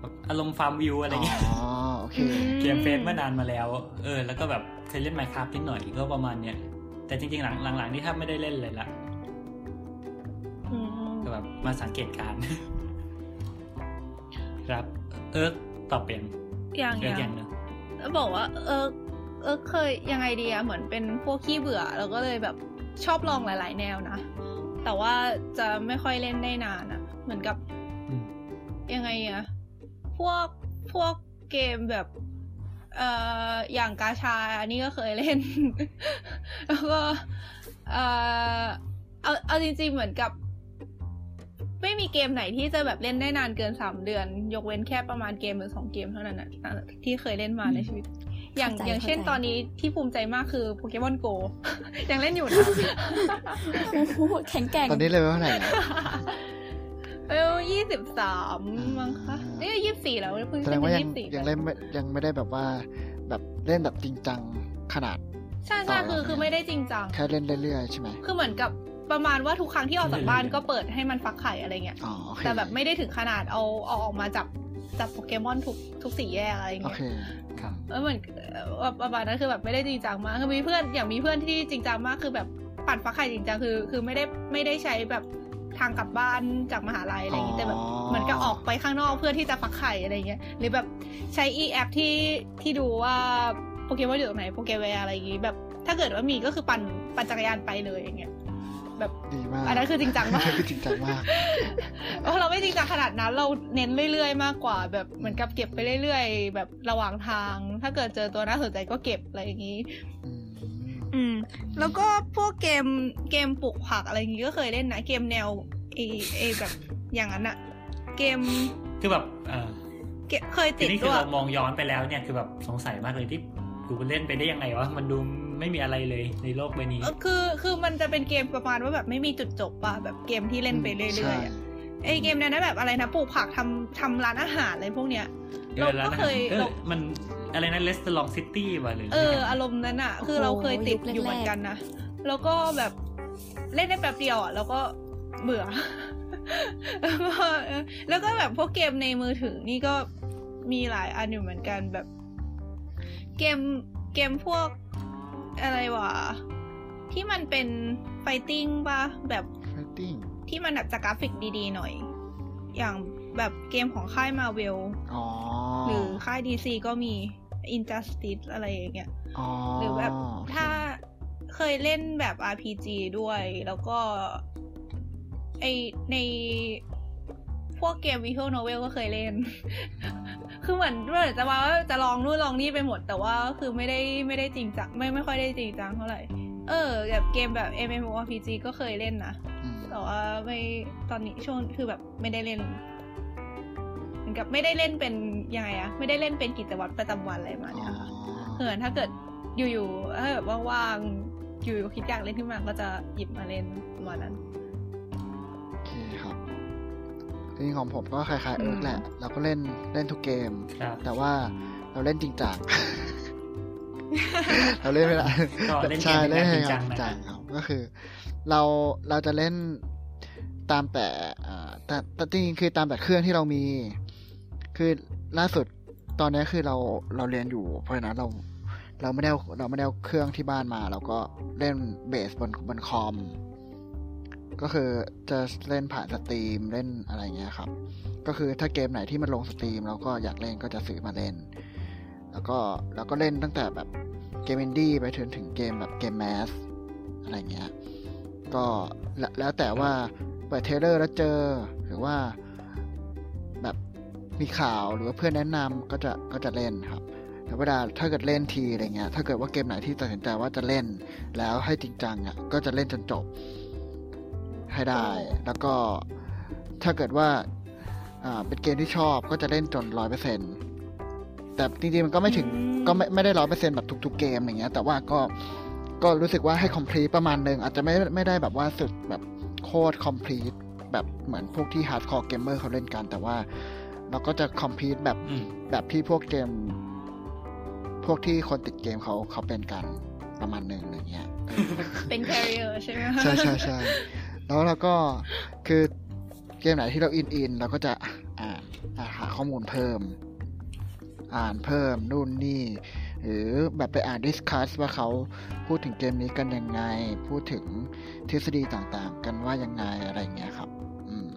แบบอารมณ์ฟาร์มวิวอะไรเงี้ยอ๋อโอเคเกมเฟซเมื่อนานมาแล้ว เออ แล้วก็แบบเคยเล่นไมค์ค a f t นิดหน่อยก็ประมาณเนี้ย แต่จริงๆ หลังหลังๆนี่แทบไม่ได้เล่นเลยละอืมก็แบบมาสังเกตการณ์ครับ เออตอบเป็นอย่างเออออย่างงหนึงบอกว่า เออเออเคยยังไงดีอะเหมือนเป็นพวกขี้เบื่อ แล้วก็เลยแบบ ชอบลองหลาย ๆ แนวนะ แต่ว่าจะไม่ค่อยเล่นได้นานอะเหมือนกับยังไงอะพวกพวกเกมแบบเอ่ออย่างกาชาอันนี้ก็เคยเล่น แล้วก็เอ่อเอาเอาจริงๆเหมือนกับ ไม่มีเกมไหนที่จะแบบเล่นได้นานเกินสามเดือน ยกเว้นแค่ประมาณเกมหรือสองเกมเท่านั้นนะที่เคยเล่นมาในชีวิต อย่างเข้าใจอย่างเช่นเข้าใจตอนนี้ที่ภูมิใจมากคือโปเกมอนโกยังเล่นอยู่นะๆโอ้โหแข็งแกร่งตอนนี้เลยว่าเท่าไหร่นะเออยี่สิบสามมั้งคะเอ้ยยี่สิบสี่แล้วเพิ่งแสดขึ้งนว่าเป็นยังยี่สิบสี่ยังเล่นไม่ยังไม่ได้แบบว่า แบบเล่นแบบจริงจังขนาด ใช่ใช่คือคือไม่ได้จริงจัง แค่เล่นเรื่อยๆใช่ไหมคือเหมือนกับ ประมาณว่าทุกครั้งที่ออกจากบ้านก็เปิดให้มันฟักไข่อะไรเงี้ยอ๋อโอเคแต่แบบไม่ได้ถึงขนาดเอาเอาออกมาจับจับโปเกมอนทุกทุกสี่แยกอะไรโอเงี้ยเคครับเออเหมือนเอ่อประมาณนั้นคือแบบไม่ได้จริงจังมากคือมีเพื่อนอย่างมีเพื่อนที่จริงจังมากคือแบบปั่นฟักไข่จริงจังคือ คือไม่ได้ไม่ได้ใช้แบบทางกลับบ้านจากมหาลัยอะไรอย่างงี้แต่แบบอ๋อเหมือนกับออกไปข้างนอกเพื่อที่จะฟักไข่อะไรเงี้ยหรือแบบใช้อีแอปที่ที่ดูว่าโปเกมอนอยู่ตรงไหนโปเกแวร์อะไรอย่างงี้แบบถ้าเกิดว่ามีก็คือปั่นปั่นจักรยานไปเลยอย่างเงี้ย แบบดีมากอันนั้นคือจริงจังมากคือจริงจังมากเพราะเราไม่จริงจังขนาดนั้น เราเน้นเรื่อยๆมากกว่า แบบเหมือนกับเก็บไปเรื่อยๆ แบบระหว่างทาง ถ้าเกิดเจอตัวน่าสนใจก็เก็บอะไรอย่างนี้อืมอืมแล้วก็พวกเกมเกมปลูกผักอะไรอย่างนี้ก็เคยเล่นนะ เกมแนวเอเอแบบอย่างนั้นอะเกมคือแบบเออเกเคยทีติดนี้คืด้อวยเรามองย้อนไปแล้วเนี่ยคือแบบสงสัยมากเลยที่กูเล่นไปได้ยังไงวะมันดู ไม่มีอะไรเลยในโลกใบนี้เออคือคือมันจะเป็นเกมประมาณว่าแบบไม่มีจุดจบป่ะแบบเกมที่เล่นไปเรื่อยๆใช่อะไอเกมนั้นนะแบบอะไรนะปลูกผักทำทำร้านอาหารอะไรพวกเนี้ยเราแล้วก็นะเคยเออเรามันอะไรนะเลสเตอร์ลองซิตี้วะหรือเอออารมณ์นั้นอะคือเราเคยติดโอ้โหยุคแรกๆอยู่เหมือนกันนะแล้วก็แบบเล่นได้แป๊บเดียวอะแล้วก็เบื่อ แล้วก็เออแล้วก็แบบพวกเกมในมือถือนี่ก็มีหลายอันอยู่เหมือนกันแบบ เกมเกมพวก อะไรวะ ที่มันเป็น fighting ป่ะแบบ fighting ที่มันแบบจะกราฟิกดีๆหน่อย อย่างแบบเกมของค่ายมาเวลอ๋อหรือค่าย DC ก็มี Injustice อะไรอย่างเงี้ยอ๋อหรือแบบถ้าเคยเล่นแบบ RPG ด้วย แล้วก็ไอใน พวกเกม Visual Novel ก็เคยเล่น คือเหมือนเหมือนจะว่าจะลองนู่นลองนี่ไปหมด แต่ว่าคือไม่ได้ไม่ได้จริงจังไม่ไม่ค่อยได้จริงจังเท่าไหร่ เออ แบบเกมแบบ MMORPG ก็เคยเล่นนะอืมแต่ว่าไม่ตอนนี้ช่วงคือแบบไม่ได้เล่นเหมือนกับไม่ได้เล่นเป็นยังไงอะไม่ได้เล่นเป็นกิจวัตรประจำวันอะไรประมาณอ๋อเนี้ยค่ะเผื่อถ้าเกิดอยู่ๆถ้าแบบว่างๆอยู่ๆคิดอยากเล่นขึ้นมาก็จะหยิบมาเล่นประมาณนั้นโอเคครับ จริงๆของผมก็คล้ายๆเอิร์กแหละ เราก็เล่นเล่นทุกเกมครับแต่ว่าเราเล่นจริงจังเราเล่นไม่ได้ก็เล่นเกมใช่เป็นเล่นงานให้จริงจังางนจริงนะจังครับก็คือ เราเราจะเล่นตามแต่อ่าแต่แต่จริงๆคือตามแต่เครื่องที่เรามี คือล่าสุดตอนนี้คือเราเราเรียนอยู่ เพราะฉะนั้นเราเราไม่ได้เอาเราไม่ได้เอาเครื่องที่บ้านมา เราก็เล่น base บนบนคอม ก็คือจะเล่นผ่าน Steam เล่นอะไรเงี้ยครับ ก็คือถ้าเกมไหนที่มันลง Steam เราก็อยากเล่นก็จะซื้อมาเล่น แล้วก็เราก็เล่นตั้งแต่แบบเกมอินดี้ไปถึงถึงเกมแบบเกม massอะไรเงี้ย ก็แล้วแต่ว่าเปิดเทเลอร์แล้วเจอหรือว่าแบบมีข่าวหรือว่าเพื่อนแนะนำก็จะก็จะเล่นครับแต่เวลาถ้าเกิดเล่นทีอะไรเงี้ย ถ้าเกิดว่าเกมไหนที่ตัดสินใจว่าจะเล่น แล้วให้จริงจังอะก็จะเล่นจนจบ ให้ได้ แล้วก็ถ้าเกิดว่าอ่าเป็นเกมที่ชอบก็จะเล่นจนร้อยเปอร์เซ็นแต่จริงๆมันก็ไม่ถึงอืมก็ไม่ไม่ได้ร้อยเปอร์เซ็นแบบทุกๆเกมอย่างเงี้ย แต่ว่าก็ก็รู้สึกว่าให้ complete ประมาณหนึ่งอาจจะไม่ไม่ได้แบบว่าสุดแบบโคตร complete แบบเหมือนพวกที่ hardcore gamer เขาเล่นกัน แต่ว่าเราก็จะ complete แบบอืมแบบที่พวกเกม พวกที่คนติดเกมเขาเขาเป็นกันประมาณหนึ่งอะไรเงี้ย เป็น casual ใช่ไหมใช่ใช่ใช่ แล้วเราก็คือเกมไหนที่เราอินอินเราก็จะอ่านอ่าหาข้อมูลเพิ่ม อ่านเพิ่มนู่นนี่ หรือแบบไปอ่าน discuss ว่าเขาพูดถึงเกมนี้กันยังไง พูดถึงทฤษฎีต่างๆ กันว่ายังไงอะไรเงี้ยครับ อืม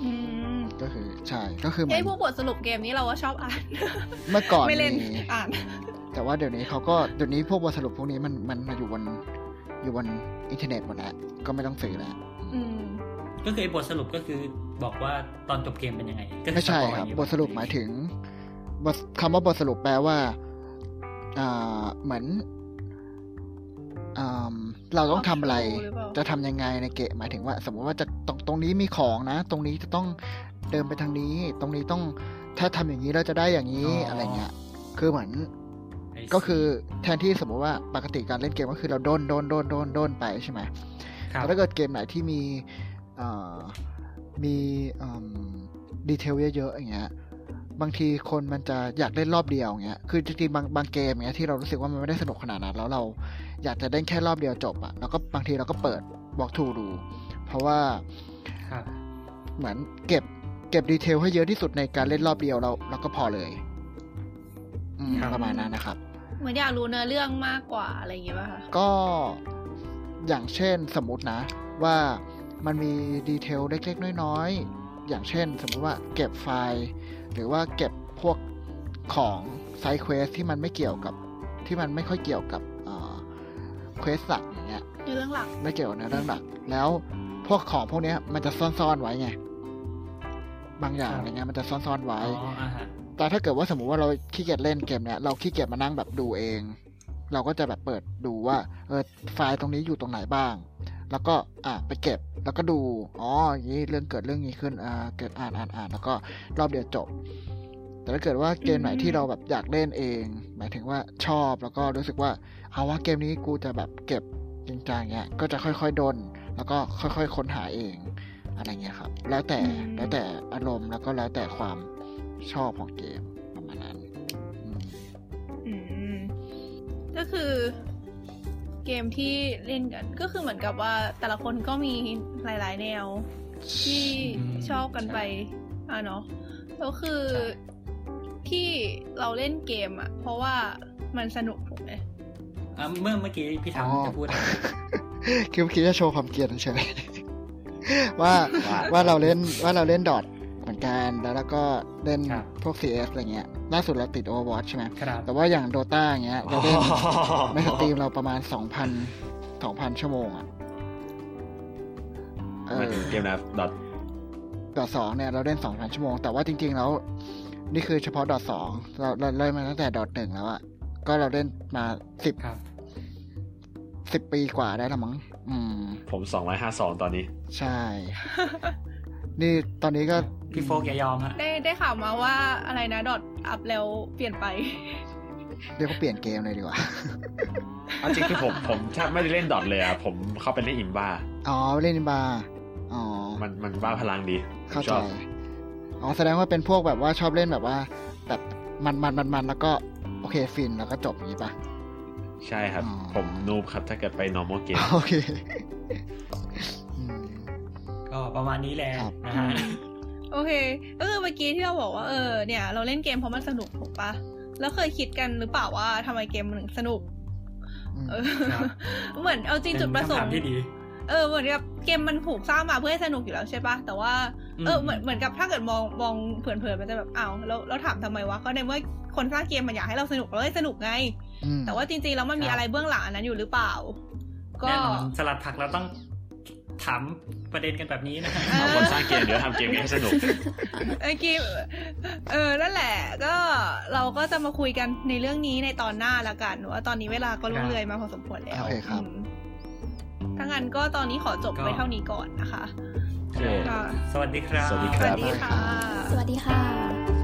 อืมก็คือใช่ก็คือเหมืไอ้อนพวกบทสรุปเกมนี้เราก็ชอบอ่าน เมื่อก่อนไม่เล่นมีอ่าน แต่ว่าเดี๋ยวนี้เขาก็เดี๋ยวนี้พวกบทสรุปพวกนี้มันมันมาอยู่บน อยู่บนอินเทอร์เน็ตหมดแล้วก็ไม่ต้องซื้อแล้วอืมก็คือไอ้บทสรุปก็คือบอกว่าตอนจบเกมเป็นยังไงก็อไม่ใช่สปอยครับอยู่บทสรุปหมายถึงบทคำว่าบทสรุปแปลว่าอ่าเหมือนอ่าเราต้องทำอะไร Walkthrough หรือเปล่าจะทำยังไงในเกมหมายถึงว่า สมมติว่าจะตรงตรงนี้มีของนะ ตรงนี้จะต้องเดินไปทางนี้ ตรงนี้ต้องถ้าทำอย่างนี้เราจะได้อย่างนี้อะไรเงี้ย คือเหมือนไอ้ ก็คือแทนที่สมมติว่าปกติการเล่นเกมก็คือเราโดนโดนโดนโดนโดนไปใช่ไหมครับแต่ถ้าเกิดเกมไหนที่มีเอ่อมีดีเทลเยอะๆอย่างเงี้ยบางทีคนมันจะอยากเล่นรอบเดียวอย่างเงี้ย คือจริงๆบางบางเกมเงี้ยที่เรารู้สึกว่ามันไม่ได้สนุกขนาดนั้น แล้วเราอยากจะเล่นแค่รอบเดียวจบอะแล้วก็บางทีเราก็เปิดบอกทูดู เพราะว่าครับเหมือนเก็บเก็บดีเทลให้เยอะที่สุดในการเล่นรอบเดียวเราเราก็พอเลย อืมครับประมาณนั้นนะครับ เหมือนอยากรู้เนื้อเรื่องมากกว่าอะไรอย่างเงี้ยป่ะคะก็อย่างเช่นสมมตินะ ว่ามันมี detail เล็กๆ น้อยๆ อย่างเช่น สมมุติว่าเก็บไฟล์ หรือว่าเก็บพวกของ side quest ที่มันไม่เกี่ยวกับที่มันไม่ค่อยเกี่ยวกับ quest หลักอย่างเงี้ยในเรื่องหลักไม่เกี่ยวกับเนื้อเรื่องหลัก แล้วพวกของพวกเนี้ยมันจะซ่อนๆไว้ไงบางอย่างครับอะไรเงี้ยมันจะซ่อนๆไว้อ๋ออ่าฮะ แต่ถ้าเกิดว่าสมมุติว่าเราขี้เกียจเล่นเกมเนี้ยเราขี้เกียจมานั่งแบบดูเอง เราก็จะแบบเปิดดูว่าเออไฟล์ตรงนี้อยู่ตรงไหนบ้าง แล้วก็อะไปเก็บแล้วก็ดูอ๋ออย่างนี้เรื่องเกิดเรื่องนี้ขึ้นอ่าเกิดอ่านอ่านอ่านแล้วก็รอบเดียวจบ แต่ถ้าเกิดว่าเกมไหนที่เราแบบอยากเล่นเอง หมายถึงว่าชอบแล้วก็รู้สึกว่าเอาว่าเกมนี้กูจะแบบเก็บจริงจังเงี้ยก็จะค่อยๆดนแล้วก็ค่อยๆค้นหาเองอะไรเงี้ยครับ แล้วแต่อืมแล้วแต่อารมณ์แล้วก็แล้วแต่ความ ชอบของเกมประมาณนั้นอืมอืม ก็คือเกมที่เล่นกัน ก็คือเหมือนกับว่าแต่ละคนก็มีหลาย ๆ แนว ที่อืมชอบกันไปอะเนาะแล้วคือที่เราเล่นเกมอะ เพราะว่ามันสนุกถูกไหมอะเมื่อเมื่อกี้พี่ถังจะพูดอะไรคือคิดจะโชว์ความเกรียนเฉยๆว่าว่าเราเล่นว่าเราเล่น Dota เห มือนกันแล้วเราก็เล่นครับพวก CS อะไรเงี้ยล่าสุดเราติด Overwatch ใช่ไหมครับแต่ว่าอย่าง Dota อย่างเงี้ยเราเล่นใน Steam เราประมาณสองพันสองพันชั่วโมงอะเอมันอเกมนะ Dota Dota สองเนี่ยเราเล่นสองพันชั่วโมง แต่ว่าจริง ๆ แล้ว นี่คือเฉพาะ Dota สองเราเราเล่นมาตั้งแต่ Dota หนึ่งแล้วอะก็เราเล่นมาสิบครับสิบปีกว่าได้และมั้งอืม ผมสองร้อยห้าสองตอนนี้ ใช่ นี่ตอนนี้ก็ พี่โฟกอย่ายอมฮะ ได้ได้ข่าวมาว่าอะไรนะดอทอัพแล้วเปลี่ยนไป เรียกว่าเปลี่ยนเกมเลยดีกว่าเอาจริงคือผมผมแทบไม่ได้เล่นดอทเลยอะผมเข้าไปเล่นอิมบ้าอ๋อเล่นบาร์อ๋อ มันมันบ้าพลังดีผมเข้าชใจอบอ๋อแสดงว่าเป็นพวกแบบว่าชอบเล่นแบบว่า แบบมันมันมันมันแล้วก็โอเคฟินแล้วก็จบอย่างนี้ปะใช่ครับอ๋อผมนูบครับถ้าเกิดไป normal game โอเคอืมก็ประมาณนี้แหละครับนะฮะ โอเค ก็คือเมื่อกี้ที่เราบอกว่าเออเนี่ย เราเล่นเกมเพราะมันสนุกถูกปะแล้วเคยคิดกันหรือเปล่าว่าทำไมเกมมันถึงสนุกอืมเออครับเหมือนเอาจริงจุดประสงเป็นคำถามค์ที่ดีเออเหมือนกับเกมมันถูกสร้างมาเพื่อให้สนุกอยู่แล้วใช่ปะแต่ว่าอืมเออเหมือนเหมือนกับถ้าเกิดมองมองเผินๆมันจะแบบอ้าวแล้วแล้วถามทำไมวะก็ในเมื่อคนสร้างเกมมันอยากให้เราสนุกเราเลยสนุกไงอืมแต่ว่าจริงๆแล้วมันมีครับอะไรเบื้องหลังอันนั้นอยู่หรือเปล่า ก็แน่นอนสลัดผักเราต้อง ถามประเด็นกันแบบนี้นะฮะเออเอาคนสร้างเกมเดี๋ยวทำเกมนี้ให้สนุกไอ้เกมเออนั่นแหละ ก็เราก็จะมาคุยกันในเรื่องนี้ในตอนหน้าละกันว่าตอนนี้เวลาก็ล่วงเลยมาพอสมควรแล้วโอเคครับอืมถ้างั้นก็ตอนนี้ขอจบก็ไปเท่านี้ก่อนนะคะโอเคค่ะสวัสดีครับ สวัสดีสครัวับสดีค่ะ สวัสดีค่ะ